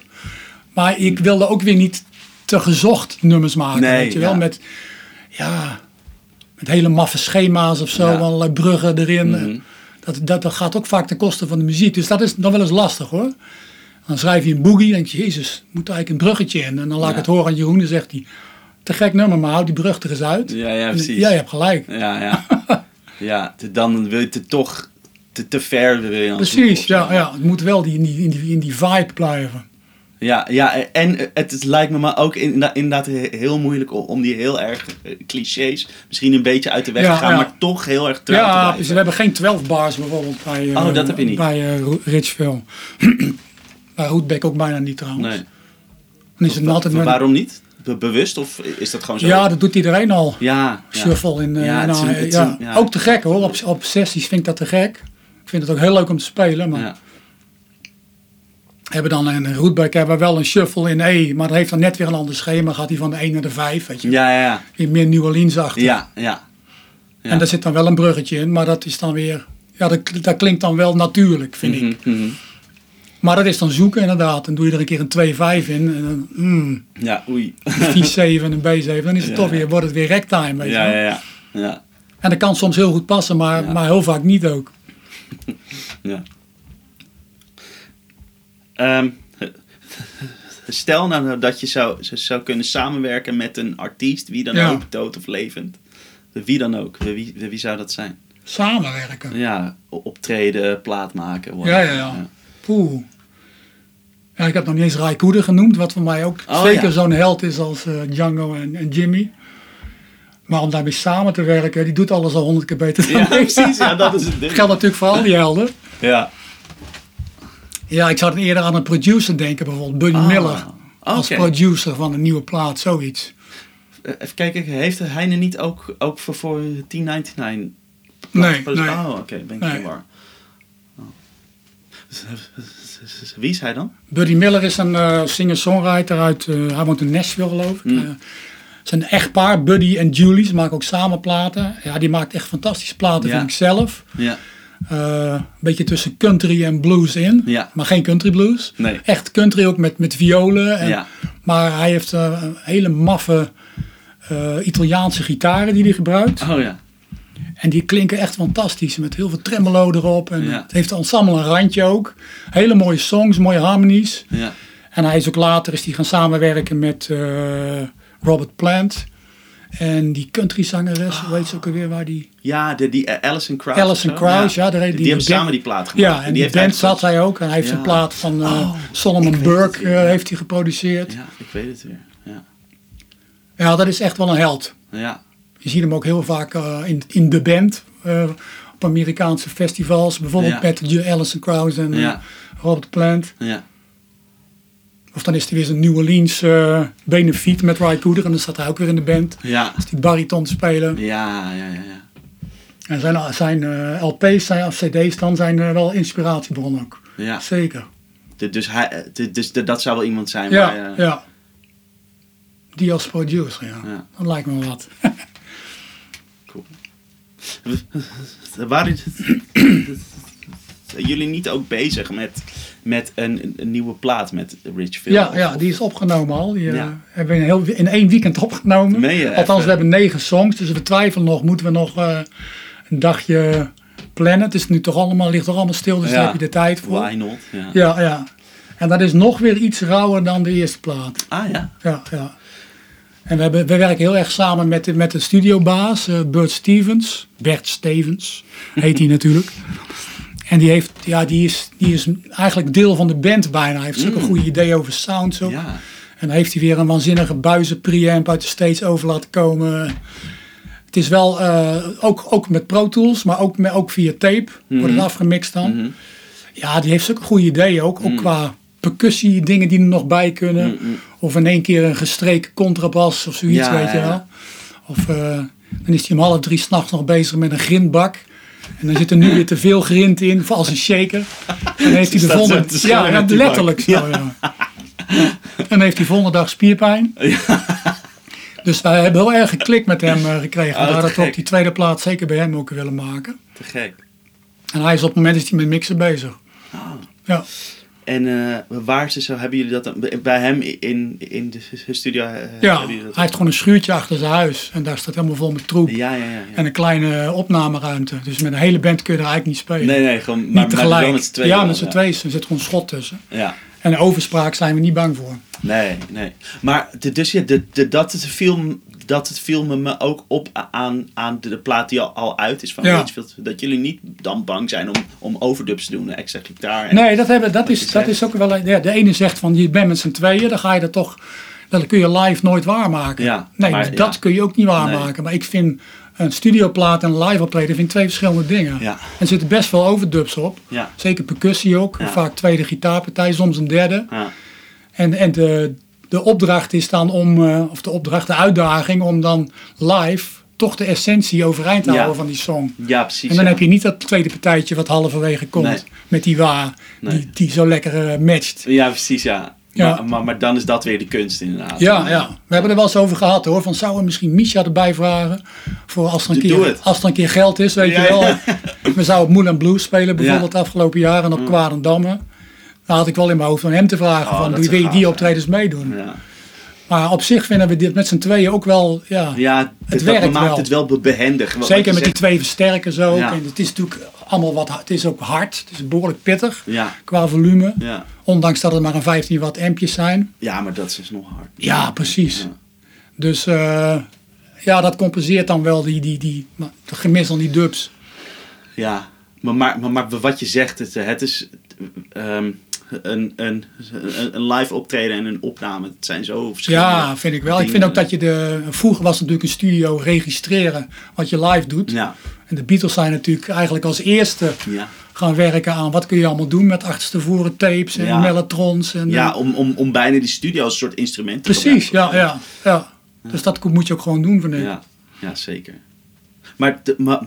Maar ik wilde ook weer niet te gezocht nummers maken, Nee, weet je wel. ja. Met, ja, met hele maffe schema's of zo, Ja. allerlei bruggen erin. Mhm. Dat, dat, dat gaat ook vaak ten koste van de muziek. Dus dat is dan wel eens lastig hoor. Dan schrijf je een boogie en denk je, jezus, moet er eigenlijk een bruggetje in. En dan laat ik Ja. het horen aan Jeroen en zegt hij, te gek nummer, maar houd die brug er eens uit. Ja, ja, precies. Ja, je hebt gelijk. Ja, ja. ja, te- dan wil je het toch te, te ver wil je dan Precies, ja, ja. Het moet wel die, in, die, in, die, in die vibe blijven. Ja, ja, en het is- lijkt me maar ook inderdaad, heel moeilijk om- die heel erg eh, clichés misschien een beetje uit de weg Ja, te gaan, ja. maar toch heel erg trouw te Ja, blijven. precies. we hebben geen 12 bars bijvoorbeeld bij, eh, Oh, dat heb je niet. bij eh, Richville. Bij Hoedbeck ook bijna niet trouwens. Nee. Dan is het altijd Waarom niet? Be- Bewust of is dat gewoon zo? Ja, dat doet iedereen al. ja, ja. Shuffle in. eh, Ja, nou, een- ja. een- ja. Ook te gek hoor. Op, op sessies vind ik dat te gek. Ik vind het ook heel leuk om te spelen. Maar Ja. hebben dan een rootback hebben we wel een shuffle in E. Maar dat heeft dan net weer een ander schema. Gaat hij van de 1 naar de 5. Weet je. Ja, ja, ja. Weer meer New Orleans achter. Ja, ja. En daar zit dan wel een bruggetje in. Maar dat is dan weer. Ja, dat, dat klinkt dan wel natuurlijk, vind ik. Mhm. Maar dat is dan zoeken inderdaad. Dan doe je er een keer een 2-5 in. En dan, mm, Ja, oei. een 4-7 en een B7. Dan is het Ja, toch weer, wordt het weer ragtime. Weet Ja, ja, ja. Ja, En dat kan soms heel goed passen, maar, maar heel vaak niet ook. ja. Ehm, stel nou dat je zou, zou kunnen samenwerken met een artiest, wie dan ook, dood of levend. Wie dan ook. Wie, wie zou dat zijn? Samenwerken. Ja, optreden, plaat maken. Ja, ja, ja. Poeh. Ja, ik heb nog niet eens Rai Koeder genoemd, wat voor mij ook Oh, zeker ja. zo'n held is als eh, Django en, en Jimmy. Maar om daarmee samen te werken, die doet alles al honderd keer beter dan Ja, precies. Ja, dat is het Dat ding. geldt natuurlijk voor al die helden. Ja. Ja, ik zou eerder aan een producer denken, bijvoorbeeld Buddy Ah, Miller. Als producer van een nieuwe plaat, zoiets. Eh, Even kijken, heeft Heine niet ook, ook voor, voor 1099? Nee, nee. Oh, oké, ben ik Nee. Oh. Wie is hij dan? Buddy Miller is een eh, singer-songwriter uit, eh, hij woont in Nashville geloof ik. Het is een echtpaar, Buddy en Julie, ze maken ook samen platen. Ja, die maakt echt fantastische platen, Ja. vind ik zelf. Ja, een beetje tussen country en blues in, Ja. maar geen country blues. nee. Echt country ook met, met violen. En, Ja, Maar hij heeft een hele maffe Italiaanse gitaren die hij gebruikt. oh ja. En die klinken echt fantastisch, met heel veel tremolo erop. En Ja. het heeft het ensemble een randje ook. Hele mooie songs, mooie harmonies. Ja, En hij is ook later is die gaan samenwerken met eh, Robert Plant. En die country zangeres, hoe weet ze ook alweer waar die... ja de, die uh, Alison Krauss. Alison? Krauss, ja, daar heeft Die, die hebben samen die plaat gemaakt. Ja, en die, heeft band zat hij ook. En hij heeft Ja. een plaat van eh, Oh, Solomon Burke eh, ja. heeft hij geproduceerd. Ja, ik weet het weer. Ja, Ja, dat is echt wel een held. ja, Je ziet hem ook heel vaak eh, in, in de band. eh, op Amerikaanse festivals. Bijvoorbeeld Ja. met Alison Krauss en eh, ja, Robert Plant. ja. Of dan is er weer zo'n New Orleans eh benefiet met Ry Cooder. En dan staat hij ook weer in de band. Ja, Als die bariton spelen. ja, ja, ja. ja. En zijn, zijn LP's zijn, of CD's dan zijn eh, wel inspiratiebron ook. ja. Zeker. Dus, hij, dus dat zou wel iemand zijn. Ja, ja. Die als producer, ja. Ja. Dat lijkt me wat. Waren zijn jullie niet ook bezig met, met een, een nieuwe plaat met Rich Phil? Ja, ja, die is opgenomen al. Die eh, Ja. hebben we in, heel, in één weekend opgenomen. Althans, Even. we hebben negen songs. Dus we twijfelen nog. Moeten we nog eh, een dagje plannen? Het is nu toch allemaal, ligt toch allemaal stil. Dus Ja. daar heb je de tijd voor. Why not? Ja. Ja, ja. En dat is nog weer iets rauwer dan de eerste plaat. Ah ja. Ja, ja. En we, hebben, we werken heel erg samen met, de- met de studiobaas, eh, Bert Stevens. Bert Stevens heet hij natuurlijk. En die, heeft, ja, die, is, die is eigenlijk deel van de band bijna. Hij heeft zulke Mm. goede ideeën over sounds ook. Ja. En dan heeft hij weer een waanzinnige buizen preamp uit de States over laten komen. Het is wel, eh, ook, ook met Pro Tools, maar ook, met, ook via tape wordt het afgemixt dan. Mhm. Ja, die heeft zulke goede ideeën ook. Ook qua percussie, dingen die er nog bij kunnen. Mm, Of in één keer een gestreken contrabas of zoiets, Ja, weet je ja, wel. Of eh, dan is hij om half drie s'nachts nog bezig met een grindbak. En dan zit er nu weer te veel grind in, voor als een shaker. En dan heeft hij de volgende... Ja, letterlijk zo, ja. En dan heeft hij volgende dag spierpijn. Dus wij hebben heel erg geklikt met hem eh, gekregen. Oh, dat we op die tweede plaats zeker bij hem ook willen maken. Te gek. En hij is op het moment is hij met mixen bezig. Ah. Ja. En eh, waar ze zo, hebben jullie dat dan, bij hem in, in de studio? eh, Ja, dat hij heeft gewoon een schuurtje achter zijn huis. En daar staat helemaal vol met troep. Ja, ja, ja. ja. En een kleine opnameruimte. Dus met een hele band kun je er eigenlijk niet spelen. Nee, nee, gewoon maar, niet maar tegelijk. wel met z'n tweeën. ja, met z'n tweeën. Er zit gewoon schot tussen. Ja, En overspraak zijn we niet bang voor. nee, nee. Maar de, dus ja, de, de, dat, viel, dat het viel me- me ook op aan, aan de, de plaat die al, al uit is van Ja. Dat jullie niet dan bang zijn om, om overdubs te doen, een extra gitaar. En, Nee, dat, hebben, dat, is, dat is ook wel... Ja, de ene zegt van, je bent met z'n tweeën. Dan ga je dat toch... Dat kun je live nooit waarmaken. Ja, nee, maar- dat kun je ook niet waarmaken. Maar ik vind een studioplaat en een live optreden vind twee verschillende dingen. Ja. En er zitten best veel overdubs op. Ja. Zeker percussie ook. Ja. Vaak tweede gitaarpartij, soms een derde. En, en de, de opdracht is dan om, eh, of de opdracht, de uitdaging om dan live toch de essentie overeind te Ja. houden van die song. ja, precies. En dan ja. heb je niet dat tweede partijtje wat halverwege komt Nee. met die wa, Nee. die, die zo lekker eh, matcht. Ja, precies, ja. Ja. Maar, maar, maar dan is dat weer de kunst inderdaad. Ja, ja, we hebben er wel eens over gehad hoor. Van zouden we misschien Misha erbij vragen? Voor als er een, keer, als er een keer geld is, weet Ja, je wel. ja. We zouden Moulin Blues spelen bijvoorbeeld afgelopen jaar en op Kwarendamme. Daar had ik wel in mijn hoofd van hem te vragen. Oh, van, wil je die optredens meedoen? Ja, Maar op zich vinden we dit met z'n tweeën ook wel, ja, ja Het werkt maakt wel. het wel be- behendig. Zeker met die twee versterkers ook. Ja. En het is natuurlijk allemaal wat, het is ook hard. Het is behoorlijk pittig Ja, qua volume. ja. Ondanks dat het maar een 15 watt ampjes zijn. ja, maar dat is dus nog hard. Ja, precies. Dus eh, ja, dat compenseert dan wel die, die, die, het gemis aan die dubs. Ja, maar, maar, maar, maar wat je zegt, het, het is ehm, een, een, een, een live optreden en een opname. Het zijn zo verschillende Ja, vind ik wel. Ik vind ook dat je de. Vroeger was het natuurlijk een studio registreren wat je live doet. Ja, En de Beatles zijn natuurlijk eigenlijk als eerste ja. gaan werken aan wat kun je allemaal doen met achterstevoren tapes en Ja. mellotrons. En, ja eh, om, om, om bijna die studio als een soort instrument te precies, ja, ja, ja. Dus dat moet je ook gewoon doen, ik. Ja, ja zeker. Maar, te, maar,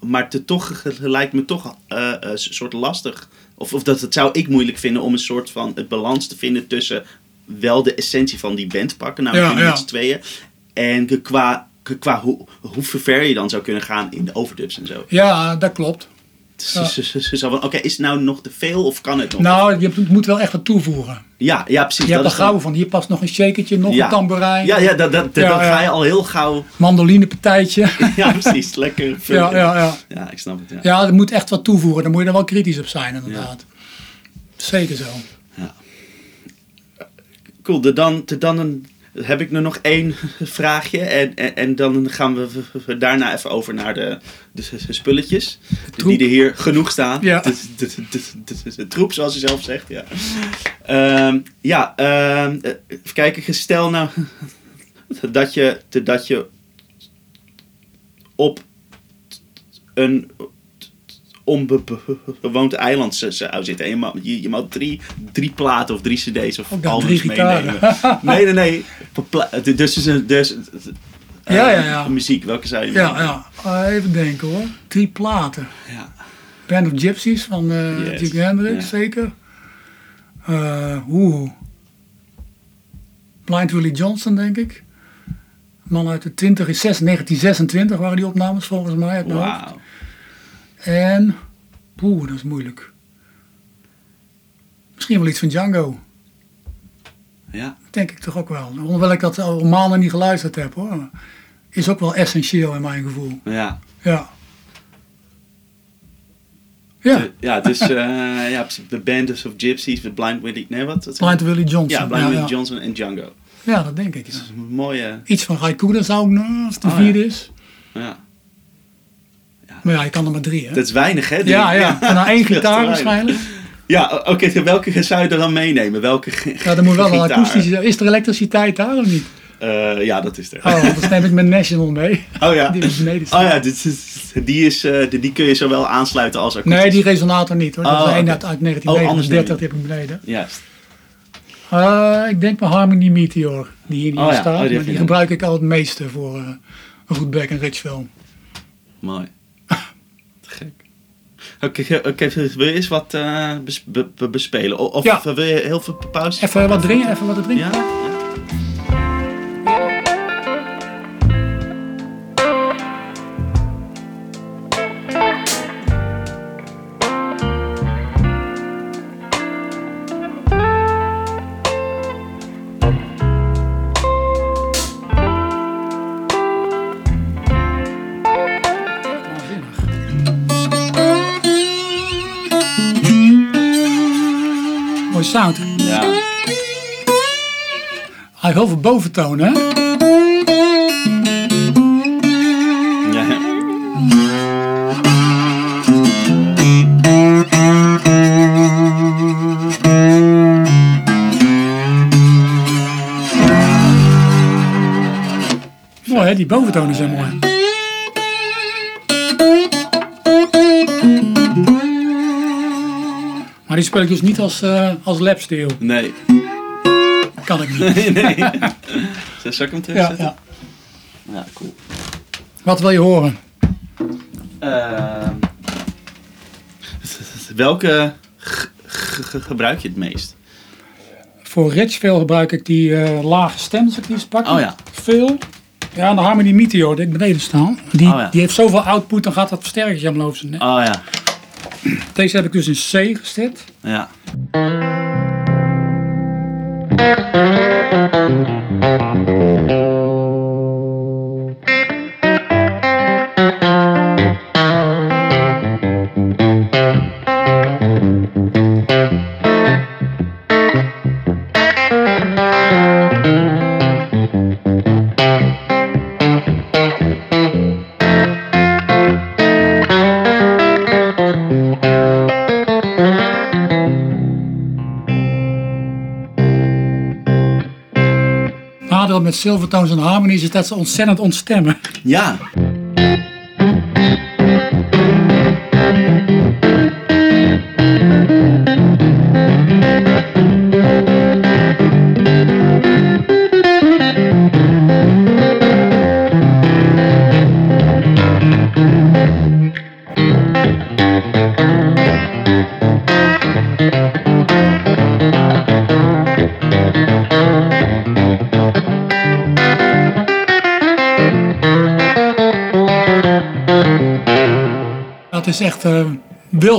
maar te, toch lijkt me toch eh, eh, een soort lastig. Of, of dat, dat zou ik moeilijk vinden om een soort van het balans te vinden tussen wel de essentie van die band pakken, namelijk Ja, jullie ja. met z'n tweeën. En qua, qua hoe, hoe ver je dan zou kunnen gaan in de overdubs en zo. Ja, dat klopt. Ja. ze- ze- ze- zo van, Oké, is het nou nog te veel of kan het nog? Nou, je moet wel echt wat toevoegen. ja, ja, precies. Je hebt er dan- gauw van, hier past nog een shakertje, nog Ja. een tamboerijn, Ja, ja, dat, dat, dat, Ja, dan ja. ga je al heel gauw. mandolinepartijtje. Ja, precies. Lekker ja, ja, ja. Ja, ik snap het. Ja. Ja, er moet echt wat toevoegen. Daar moet je er wel kritisch op zijn, inderdaad. Zeker zo. Cool, de dan, de dan een, heb ik nu nog één vraagje. En, en, en dan gaan we daarna even over naar de, de, de spulletjes. troep. Die er hier genoeg staan. Ja. De, de, de, de, de- de troep, zoals je zelf zegt. Ja, Ehm, ja eh, even kijken. Stel nou dat je, dat je op een onbewoond eiland zou zitten. En je mag, je, je mag drie, drie platen of drie cd's of dan albums drie gitaren. meenemen. Nee, nee, nee. Pla- Dus, dus, dus eh, Ja, ja, ja. muziek, welke zou je Ja, meenemen? ja. Eh, even denken hoor. Drie platen. Ja. Band of Gypsies van eh Yes. Jimi Hendrix, Ja. zeker. Eh Oeh. Blind Willie Johnson, denk ik. Man uit de 20, is 6, 1926 waren die opnames volgens mij. uit mijn hoofd. En, poeh, dat is moeilijk. Misschien wel iets van Django. Ja. Denk ik toch ook wel. Hoewel ik dat al maanden niet geluisterd heb hoor. Is ook wel essentieel in mijn gevoel. Ja. Ja. Ja, Ja, het is eh ja, The Band of Gypsies, The Blind Willie, nee wat? Wat- Blind Willie Johnson. Ja, Blind ja, Willie ja. Johnson en Django. Ja, dat denk ik. Dat is een mooie, Iets van Raikuda zou ik nog, als het de Oh, vierde is. ja. Maar ja, je kan er maar drie hè. Dat is weinig, hè? ja, ja. En dan één gitaar waarschijnlijk. Ja, oké, welke zou je er dan meenemen? Welke Ja, dan moet wel een akoestische. Is er elektriciteit daar of niet? Eh, ja, dat is er. Oh, dan neem ik mijn National mee. Oh ja. Die is beneden staan. Oh ja, dit is, die, is, eh, die, die kun je zowel aansluiten als akoestisch. Nee, die resonator niet hoor. Dat Oh, is een uit, uit Oh, anders 1939, neem die heb ik beneden. Juist. Eh, ik denk mijn Harmony Meteor, die hier niet Oh ja, staat. oh, die heb maar die gebruik ik al het meeste voor een goed back en rich film. Mooi. Oké, oké, wil je eens wat bes- be- be- bespelen? Of Ja. wil je heel veel pauze? Even wat drinken, even wat drinken. Ja? heel veel boventonen. Ja. Mooi hè, die boventonen zijn mooi. Maar die speel ik dus niet als, uh, als lapsteel. Nee. Kan ik niet. nee. Zal ik hem Ja, terugzetten? ja. ja cool. Wat wil je horen? Ehm, welke gebruik je het meest? Voor Richville gebruik ik die eh, lage stem, als ik die eens pak. Oh ja. Veel. Ja, dan Harmony Meteor, die ik beneden staan. Die, Oh ja. die heeft zoveel output, dan gaat dat versterkertje zijn nek. Oh ja. Deze heb ik dus in C gezet. Ja. Nadeel met Silvertones en Harmonies is dat ze ontzettend ontstemmen. Ja.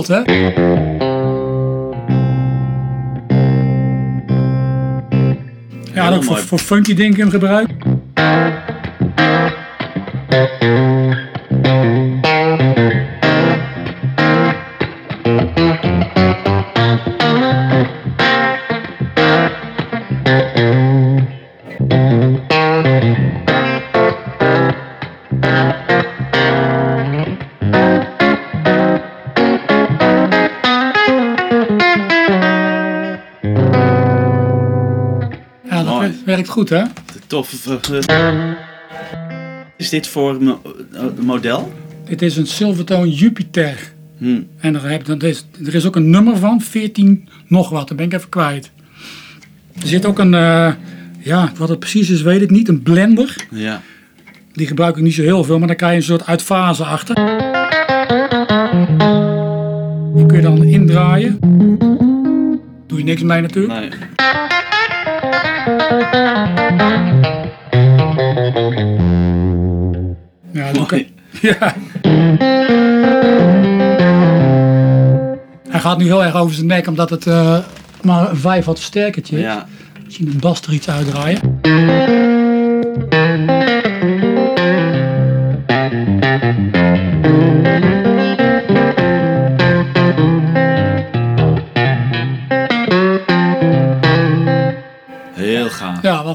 Ja, en ook voor, funky dingen in gebruik. Goed, hè? Tof. Is dit voor mo- eh, model? Dit is een Silvertone Jupiter. Hm. En er, heb, er, is, er is ook een nummer van, 14 nog wat, dat ben ik even kwijt. Er zit ook een, eh, ja, wat het precies is weet ik niet, een blender. Ja. Die gebruik ik niet zo heel veel, maar dan krijg je een soort uitfase achter. Die kun je dan indraaien. Doe je niks mee natuurlijk. Nee. Ja, Mooi. ja. Hij gaat nu heel erg over zijn nek, omdat het eh, maar een 5 wat versterkertje is. Ja. Misschien een bas er iets uitdraaien.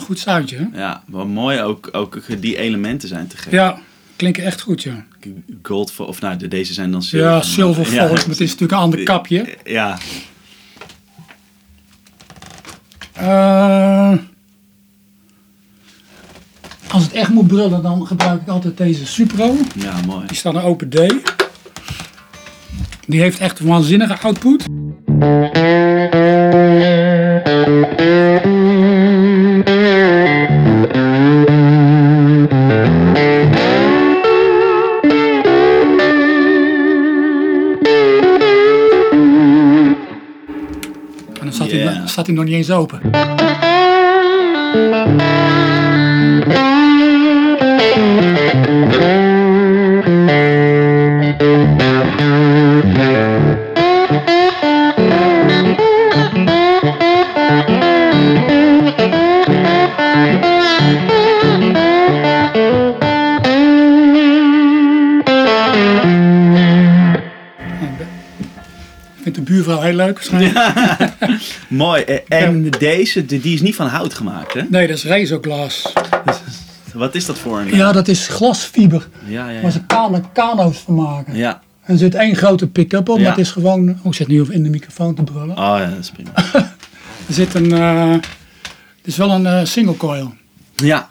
Goed soundje. Hè? Ja, wat mooi ook, ook die elementen zijn te gek. Ja, klinken echt goed, ja. Gold, of nou, de- deze zijn dan zilver. Ja, folk, Ja. maar het is natuurlijk een ander kapje. Ja, Eh, als het echt moet brullen, dan gebruik ik altijd deze Supro. ja, mooi. Die staat een Open D. Die heeft echt een waanzinnige output. Staat, hij, nog niet eens open. Buurvrouw heel leuk waarschijnlijk. Mooi. Eh, En deze, die is niet van hout gemaakt, hè? Nee, dat is Razorglas. Wat is dat voor een... Ja, dat is glasfiber. ja, ja. Waar ze kano- kano's van maken. ja. En er zit één grote pick-up op, Ja. maar het is gewoon... Oh, ik zit nu in de microfoon te brullen. Oh ja, dat is prima. Er zit een... eh, het is wel een eh, single coil. ja,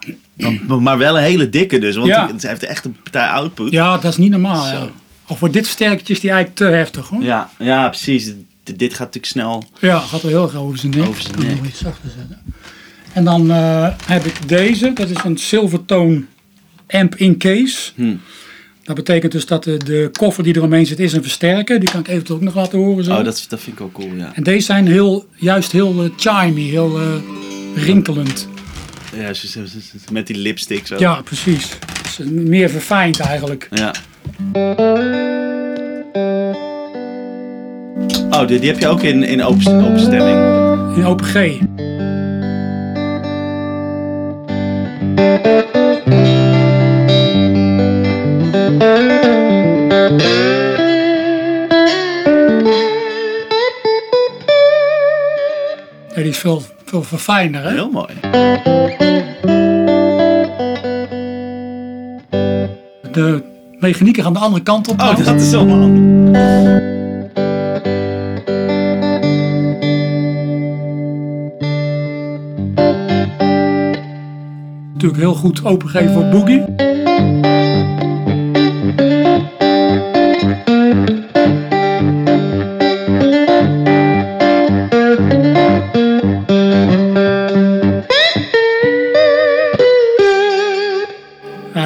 maar- wel een hele dikke dus, want ze heeft echt een partij output. Ja, dat is niet normaal. Zo. Of voor dit sterketje is die eigenlijk te heftig hoor. Ja, ja, precies. dit, dit gaat natuurlijk snel. Ja, gaat wel heel erg over zijn nek. Over zijn nek. nog iets zachter zetten. En dan eh, heb ik deze. Dat is een Silvertone amp in case. Hm. Dat betekent dus dat de, de koffer die eromheen zit is een versterker. Die kan ik eventueel ook nog laten horen. Zo. Oh, dat, dat vind ik ook cool, ja. En deze zijn heel, juist heel eh, chimey, heel eh, rinkelend. ja met die lipstick zo. Ja, precies. Meer verfijnd eigenlijk. Ja. Oh, die, die heb je ook in, in open, openstemming. In open G. Ja, die is veel, veel verfijnder, hè? Heel mooi. De mechanieken gaan de andere kant op. Oh, dat is allemaal anders. Natuurlijk heel goed opengegeven voor Boogie.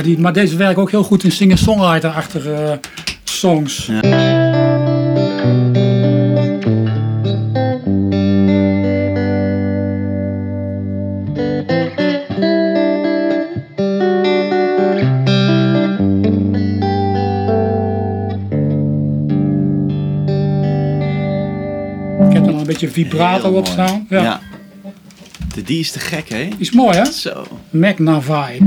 Die, maar deze werken ook heel goed in singer-songwriter-achtige eh, songs. Ik heb er nog een beetje vibrato op staan. Ja. De- Die is te gek, hè? Die is mooi, hè? Zo. Magna Vibe.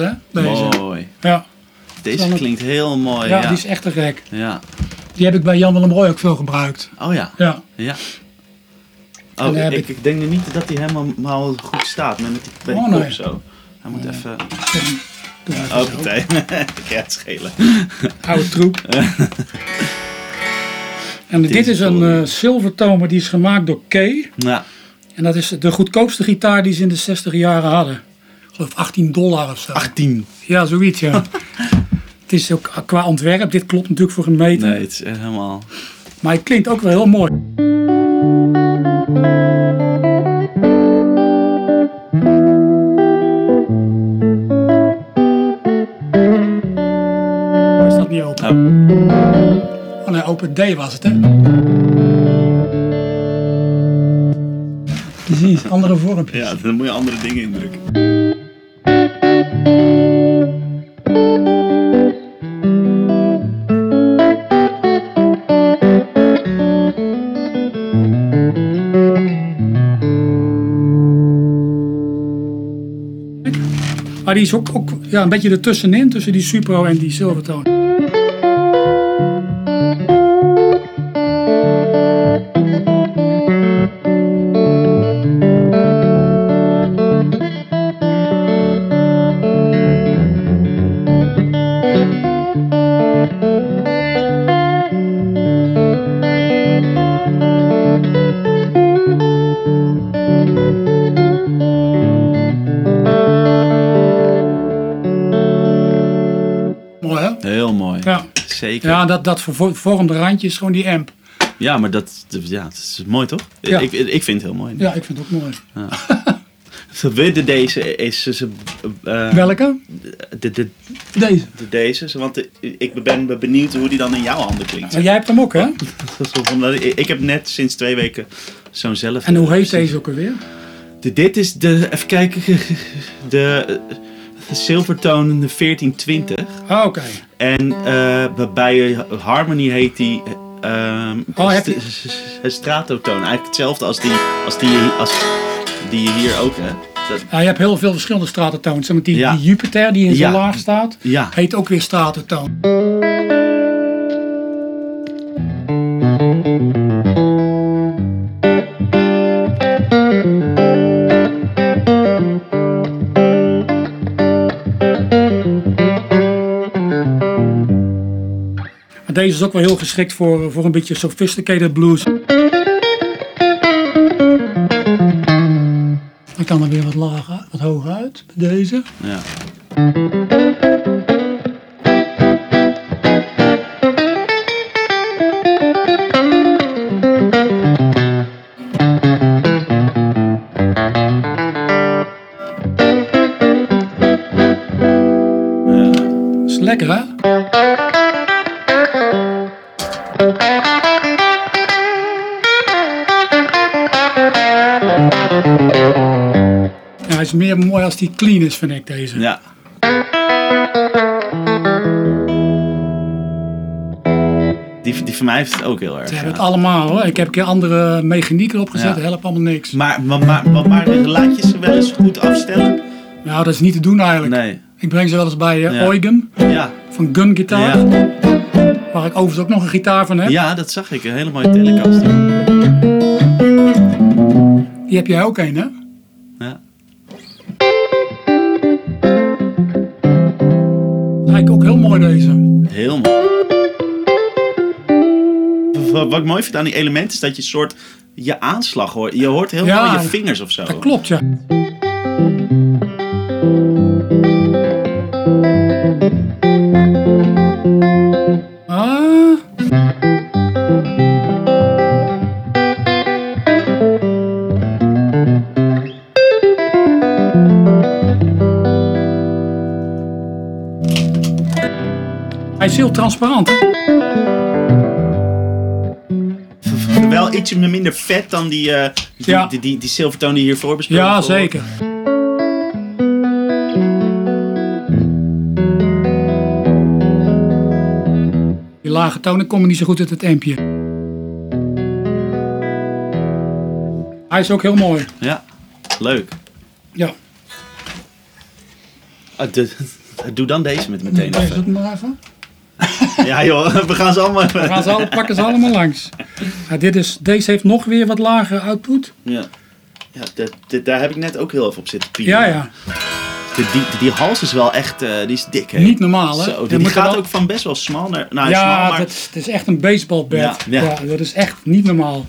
Anders, hè? Deze. Mooi. Ja. Deze klinkt heel mooi. ja, Ja, die is echt te gek. ja. Die heb ik bij Jan Willem Roy ook veel gebruikt. Oh ja. Ja. Ja. Oh, ik, ik- ik denk nu niet dat hij helemaal goed staat. Maar met die, bij Oh, nee. zo. Hij moet even... Even Oh, partij. ik ga het schelen. Oude troep. En dit is is een maar die is gemaakt door Kay. Ja. En dat is de goedkoopste gitaar die ze in de 60 jaren hadden. Ik geloof 18 dollar of zo. 18. Ja, zoiets ja. het is ook qua ontwerp, dit klopt natuurlijk voor een meter. Nee, het is echt helemaal... Maar het klinkt ook wel heel mooi. Is dat niet open? Oh. Oh nee, open D was het hè? Precies, andere vormpjes. Ja, dan moet je andere dingen indrukken. Maar die is ook, ook ja, een beetje ertussenin, tussen die Supro en die Silvertone. Zeker. Ja, dat, dat vormde randje is gewoon die amp. Ja, maar dat, ja, dat is mooi toch? Ja. Ik, ik vind het heel mooi. Ja, ik vind het ook mooi. De deze is eh, Welke? de, de, Deze. de deze, want ik ben benieuwd hoe die dan in jouw handen klinkt. Maar jij hebt hem ook hè? Eh, Ik heb net sinds twee weken zo'n zelf. En hoe heet deze ook alweer? De, dit is de, even kijken, de Silvertone de 1420. Ah, oké. En eh, bij Harmony heet die ehm Oh, je- st- st- Stratotoon. Eigenlijk hetzelfde als die, als die, als die je hier ook hebt. Dat, Ja, je hebt heel veel verschillende maar Die, Ja. die Jupiter die in zo Ja. laag staat, ja, heet ook weer deze is ook wel heel geschikt voor, voor een beetje sophisticated blues. Dan kan er weer wat lager, wat hoger uit deze. Ja. Die clean is, vind ik deze. Ja. Die, die van mij heeft het ook heel erg. Ze hebben het allemaal hoor. Ik heb een keer andere mechaniek erop gezet, Ja. helpt allemaal niks. Maar, maar, maar, maar, maar laat je ze wel eens goed afstellen? Nou, dat is niet te doen eigenlijk. Nee. Ik breng ze wel eens bij uh, Ja. Eugen Ja. van Gun Guitar. Ja. Waar ik overigens ook nog een gitaar van heb. ja, dat zag ik. Een hele mooie telecaster. Die heb jij ook een hè? Ook heel mooi deze. Heel mooi. Wat, ik mooi vind aan die elementen is dat je een soort je aanslag hoort. Je hoort heel Ja, mooi je vingers of zo. Dat klopt ja. Heel transparant. hè? Wel ietsje minder vet dan die, eh die, Ja. die, die, die Silvertone die hiervoor bespeeld Ja, zeker. Die lage tonen komen niet zo goed uit het empje. Hij is ook heel mooi. Ja, leuk. Ja. Ah, de- doe dan deze met meteen Deze het maar even. Ja joh, we gaan ze allemaal... We gaan ze alle, pakken ze allemaal langs. Ja, dit is, deze heeft nog weer wat lagere output. Ja, ja dit- dit- daar heb ik net ook heel even op zitten pieken. Ja, ja. Die, die, die hals is wel echt, eh, die is dik hè? Niet normaal, hè? Zo, die, gaat wel- ook van best wel smal naar, nou ja, smal, maar... het is echt een baseballbed. Ja, Ja, ja. dat is echt niet normaal.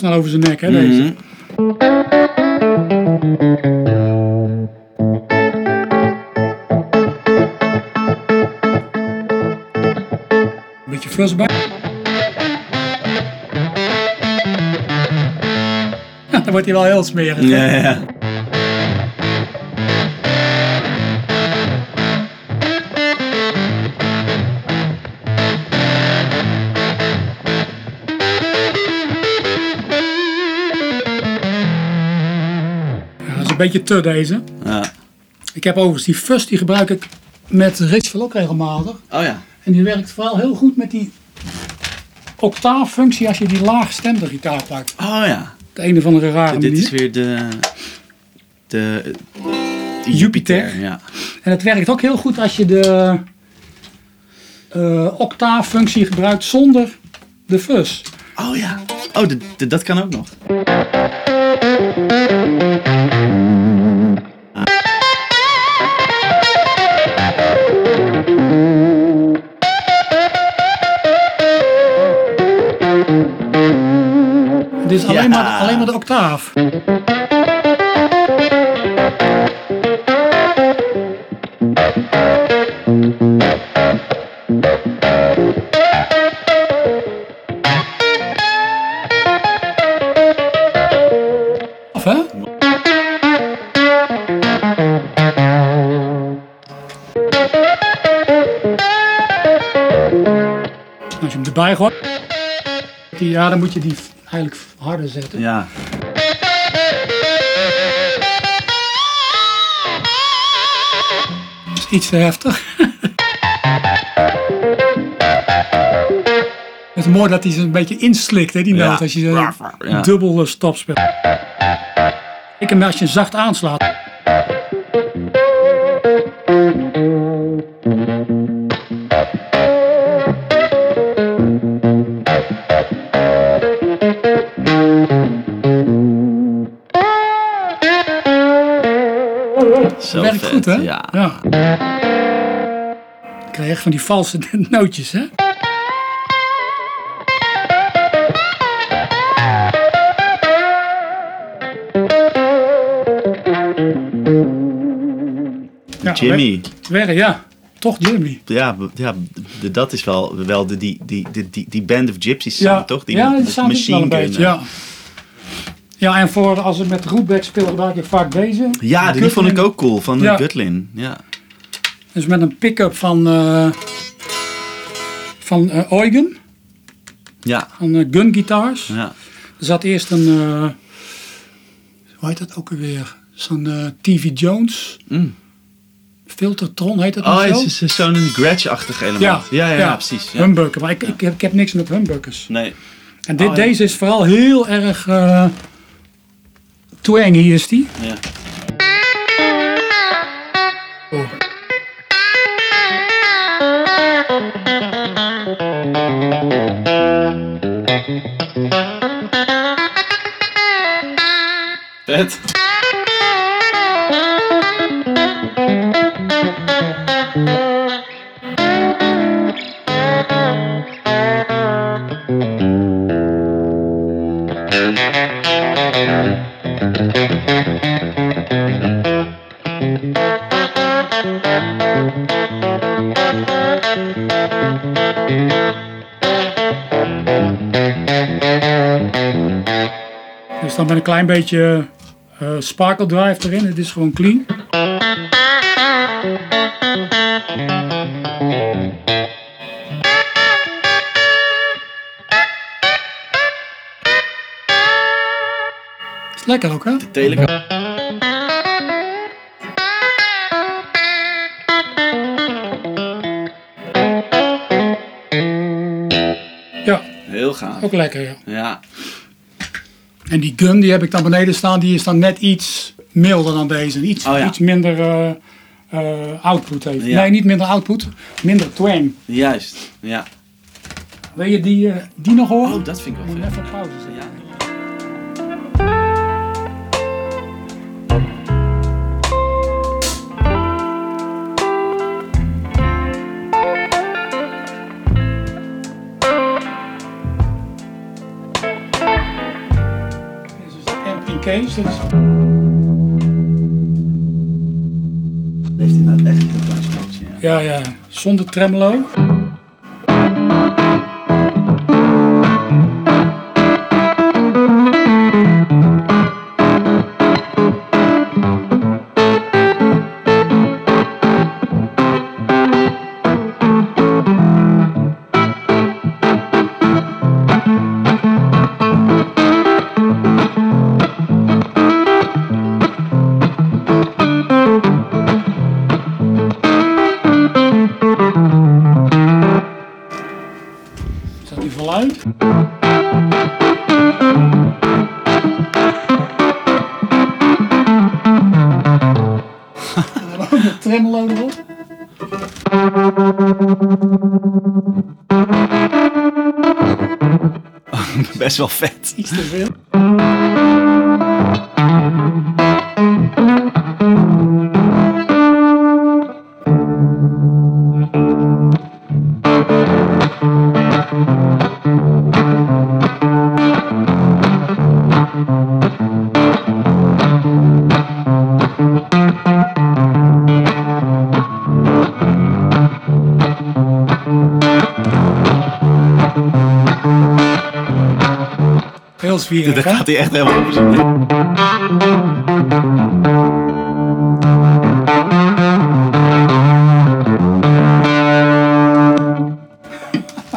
Heel snel over zijn nek, hè, deze. Mhm. Een beetje bij. Ja, dan wordt hij wel heel smerig. Ja, ja, een beetje te deze. Ja. Ik heb overigens die fuzz, die gebruik ik met Ritchville ook regelmatig. Oh ja. En die werkt vooral heel goed met die octaaffunctie als je die laaggestemde gitaar pakt. Oh ja. De een of andere rare Dit is manier. weer de... De... de Jupiter. Ja. En het werkt ook heel goed als je de eh octaaffunctie gebruikt zonder de fuzz. Oh ja. Oh, dat kan ook nog. Is alleen, Ja. maar, alleen maar de octaaf. Af, hè? Als je hem erbij gooit, die- ja, dan moet je die eigenlijk harder zetten. Ja. Dat is iets te heftig. Het is mooi dat hij ze een beetje inslikt, hè, die Ja. noot. Als je Raf, uh, ja. dubbel uh, stop speelt. Ik hem als je zacht aanslaat. Zo Werkt vet. goed, hè? Ja. krijg echt van die valse nootjes, hè? Ja, Jimmy. Werk, ja. Toch Jimmy. Ja, ja dat is wel, wel de, die, die, die, die, Band of Gypsies Ja, toch? Die, ja, met dat staat wel een Gun, beetje. eh. Ja. Ja, en voor als ik met rootback speel, gebruik ik vaak deze. Ja, die, De vond ik ook cool, van Ja. de Gutlin. Ja. Dus met een pick-up van, eh van eh, Eugen, Ja. van eh, Gun Guitars. ja. Er zat eerst een, eh hoe heet dat ook alweer? Zo'n TV Jones. Mm. Filtertron heet dat Oh, het is is zo'n Gretsch-achtig element. ja, ja, ja, ja, precies. Ja. Humbucker. Maar ik, ik, heb, ik heb niks met humbuckers. Nee. En dit, Oh, deze is vooral heel erg twangy is die. Ja. Oh. Vet. Klein beetje eh, sparkle drive erin. Het is gewoon clean. Is lekker ook, hè? Teleco. Ja, Heel gaaf. ook lekker, ja. Ja. En die gun die heb ik dan beneden staan, die is dan net iets milder dan deze. Iets, Oh ja. iets minder eh, eh, output heeft. Ja. Nee, niet minder output, minder twang. Juist. Ja. Wil je die, eh, die nog horen? Oh, dat vind ik wel Moet even pauze zetten. Ja. De case. Dit is Heeft inderdaad echt een klein spootje. Ja. Ja, ja, zonder tremolo. Best Daar hè? gaat hij echt helemaal op.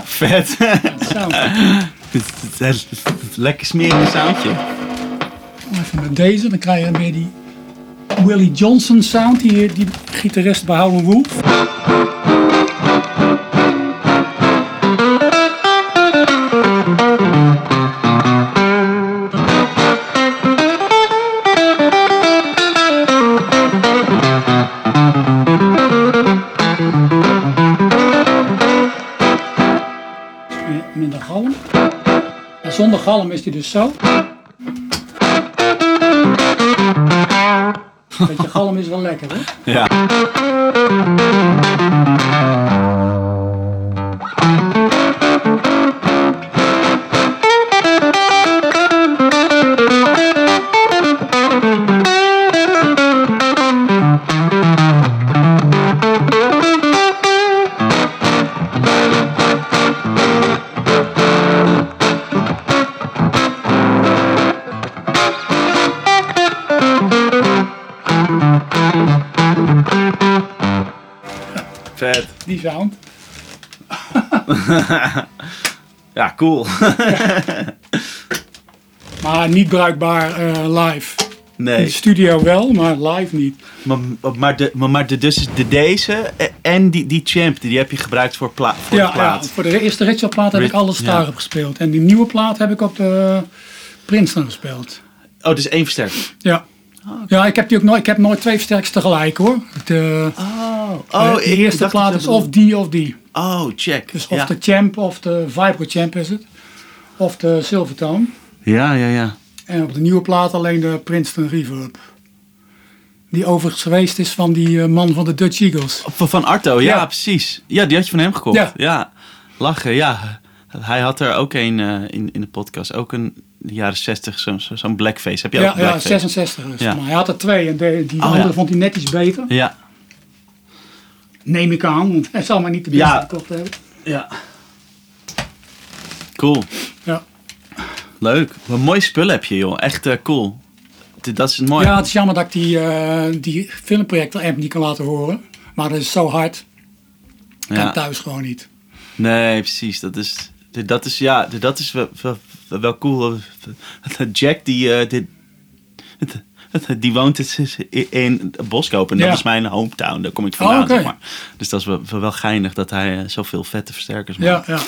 Vet. Lekker smerig soundje. Even met deze, dan krijg je weer die Willie Johnson sound, die, die gitarist bij Howlin' Wolf. Is die dus zo. Beetje galm is wel lekker, hè? Ja. Die sound. Ja, cool. Maar niet bruikbaar eh, live. In de Nee. studio wel, maar live niet. Maar, maar, de, maar, maar de, dus de deze en die, die champ, die heb je gebruikt voor, pla voor Ja, de plaat. ja, voor de eerste Richard plaat heb ik alles ja. daar op gespeeld. En die nieuwe plaat heb ik op de Princeton gespeeld. Oh, dus één versterker. Ja. Ja, ik heb, die ook nooit, ik heb nooit twee versterkers tegelijk hoor. De, Oh, de oh ik eerste plaat is of die of die. Oh, check. Dus of ja. de Champ of de Vibro Champ is het. Of de Silvertone. ja, ja, ja. En op de nieuwe plaat alleen de Princeton Reverb. Die overigens geweest is van die eh, man van de Dutch Eagles. Van, van Arto, ja, Ja. precies. Ja, die had je van hem gekocht. Ja. Ja. Lachen, ja. Hij had er ook een eh, in, in de podcast. Ook een de jaren 60, zo'n zo, zo'n blackface. Heb je ook Ja, ja blackface? 66 dus. Ja. Maar hij had er twee en de, die Oh, andere ja. vond hij net iets beter. Ja, Neem ik aan, want hij zal maar niet de beste Ja. gekocht hebben. ja. Cool. Ja. Leuk. Wat een mooi spul heb je, joh. Echt eh, cool. Dat is mooi. ja, het is jammer dat ik die, eh die filmprojector amp niet kan laten horen. Maar dat is zo hard. Kan Ja. thuis gewoon niet. Nee, precies. Dat is, dat is, ja, dat is wel, cool. Jack, die, eh, die, die woont dus in Boskoop. En dat Ja. is mijn hometown. Daar kom ik vandaan, Oh, zeg maar. Dus dat is wel, wel geinig dat hij eh, zoveel vette versterkers maakt. Ja, ja.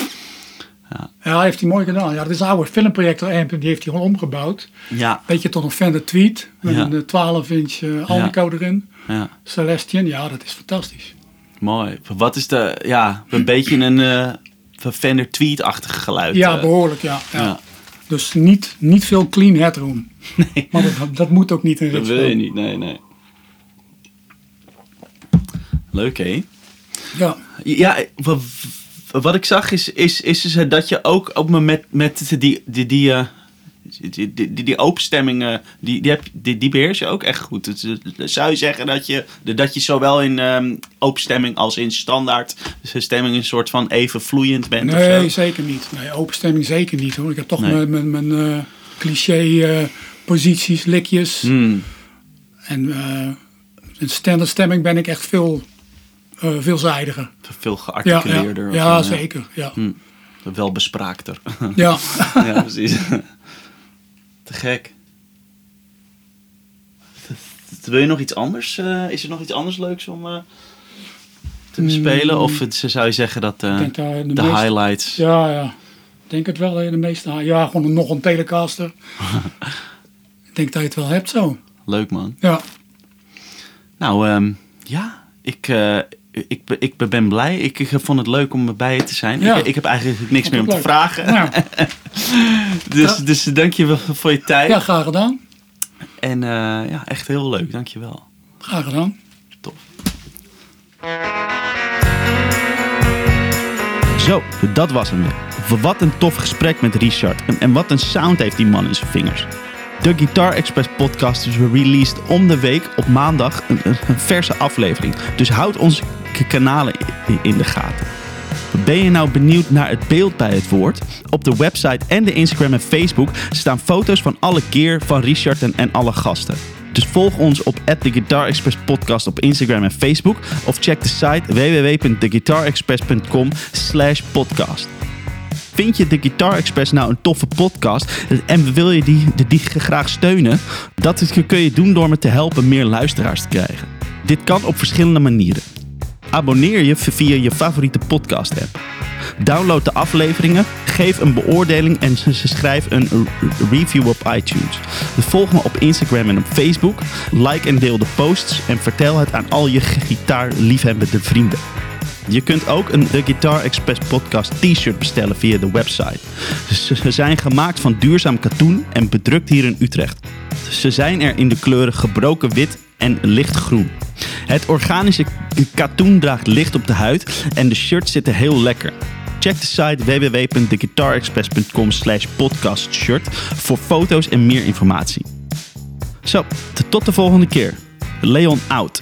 Ja, hij heeft hij mooi gedaan. Ja, dat is een oude filmprojector amp die heeft hij gewoon omgebouwd. Ja, Beetje tot een Fender Tweed. Met Ja. een eh, 12 inch eh Alnico erin. ja, Celestian, ja, dat is fantastisch. mooi. Wat is de, ja, een beetje een eh, Fender Tweed-achtig geluid. Ja, eh. behoorlijk, ja. ja. Dus niet, niet veel clean headroom. Nee, Maar dat, dat moet ook niet in dat wil je niet. Nee, nee. Leuk, hè? Ja, Ja, wa- wa- wat ik zag is, is, is dus, eh, dat je ook, ook maar met, met die, die, die, eh, die, die, die, die openstemming, eh, die, die, heb, die, die beheers je ook echt goed. Dus, eh, zou je zeggen dat je, dat je zowel in ehm openstemming als in standaard stemming een soort van even vloeiend bent? nee, zeker niet. Nee, openstemming zeker niet hoor. Ik heb toch Nee. mijn, mijn, mijn eh, cliché eh, posities, likjes. Hmm, En eh in standaard stemming ben ik echt veel veelzijdiger. veel gearticuleerder. ja, ja zeker. Ja. Hmm, wel bespraakter. Ja. ja, precies. Te gek. Wil je nog iets anders? eh, is er nog iets anders leuks om eh, te bespelen? Of het- zou je zeggen dat eh, de highlights... Ja, ja. Ik denk het wel. dat je De meeste, ja, gewoon nog een telecaster. ik denk dat je het wel hebt zo. Leuk man. Ja. Nou, ehm, ja, ik, ik, ben- ik ben blij. Ik, ik vond het leuk om bij je te zijn. Ja. Ik, ik heb eigenlijk niks meer om te vragen. Nou, Dus, Ja. dus dank je wel voor je tijd. ja, graag gedaan. En eh, ja, echt heel leuk. Dank je wel. Graag gedaan. Tof. Zo, dat was hem weer. Wat een tof gesprek met Richard. En, en wat een sound heeft die man in zijn vingers. De Guitar Express podcast is released om de week op maandag een, een, verse aflevering. Dus houd onze k- kanalen in de gaten. Ben je nou benieuwd naar het beeld bij het woord? Op de website en de Instagram en Facebook staan foto's van alle gear van Richard en, en alle gasten. Dus volg ons op The Guitar Express Podcast op Instagram en Facebook. Of check de site www.theguitarexpress.com slash podcast. Vind je de Guitar Express nou een toffe podcast en wil je die, die, graag steunen? Dat kun je doen door me te helpen meer luisteraars te krijgen. Dit kan op verschillende manieren. Abonneer je via je favoriete podcast app. Download de afleveringen, geef een beoordeling en schrijf een review op iTunes. Volg me op Instagram en op Facebook. Like en deel de posts en vertel het aan al je gitaarliefhebbende vrienden. Je kunt ook een The Guitar Express podcast t-shirt bestellen via de website. Ze zijn gemaakt van duurzaam katoen en bedrukt hier in Utrecht. Ze zijn er in de kleuren gebroken wit en lichtgroen. Het organische katoen draagt licht op de huid en de shirts zitten heel lekker. Check de site www.theguitarexpress.com slash podcastshirt voor foto's en meer informatie. Zo, tot de volgende keer. Leon out.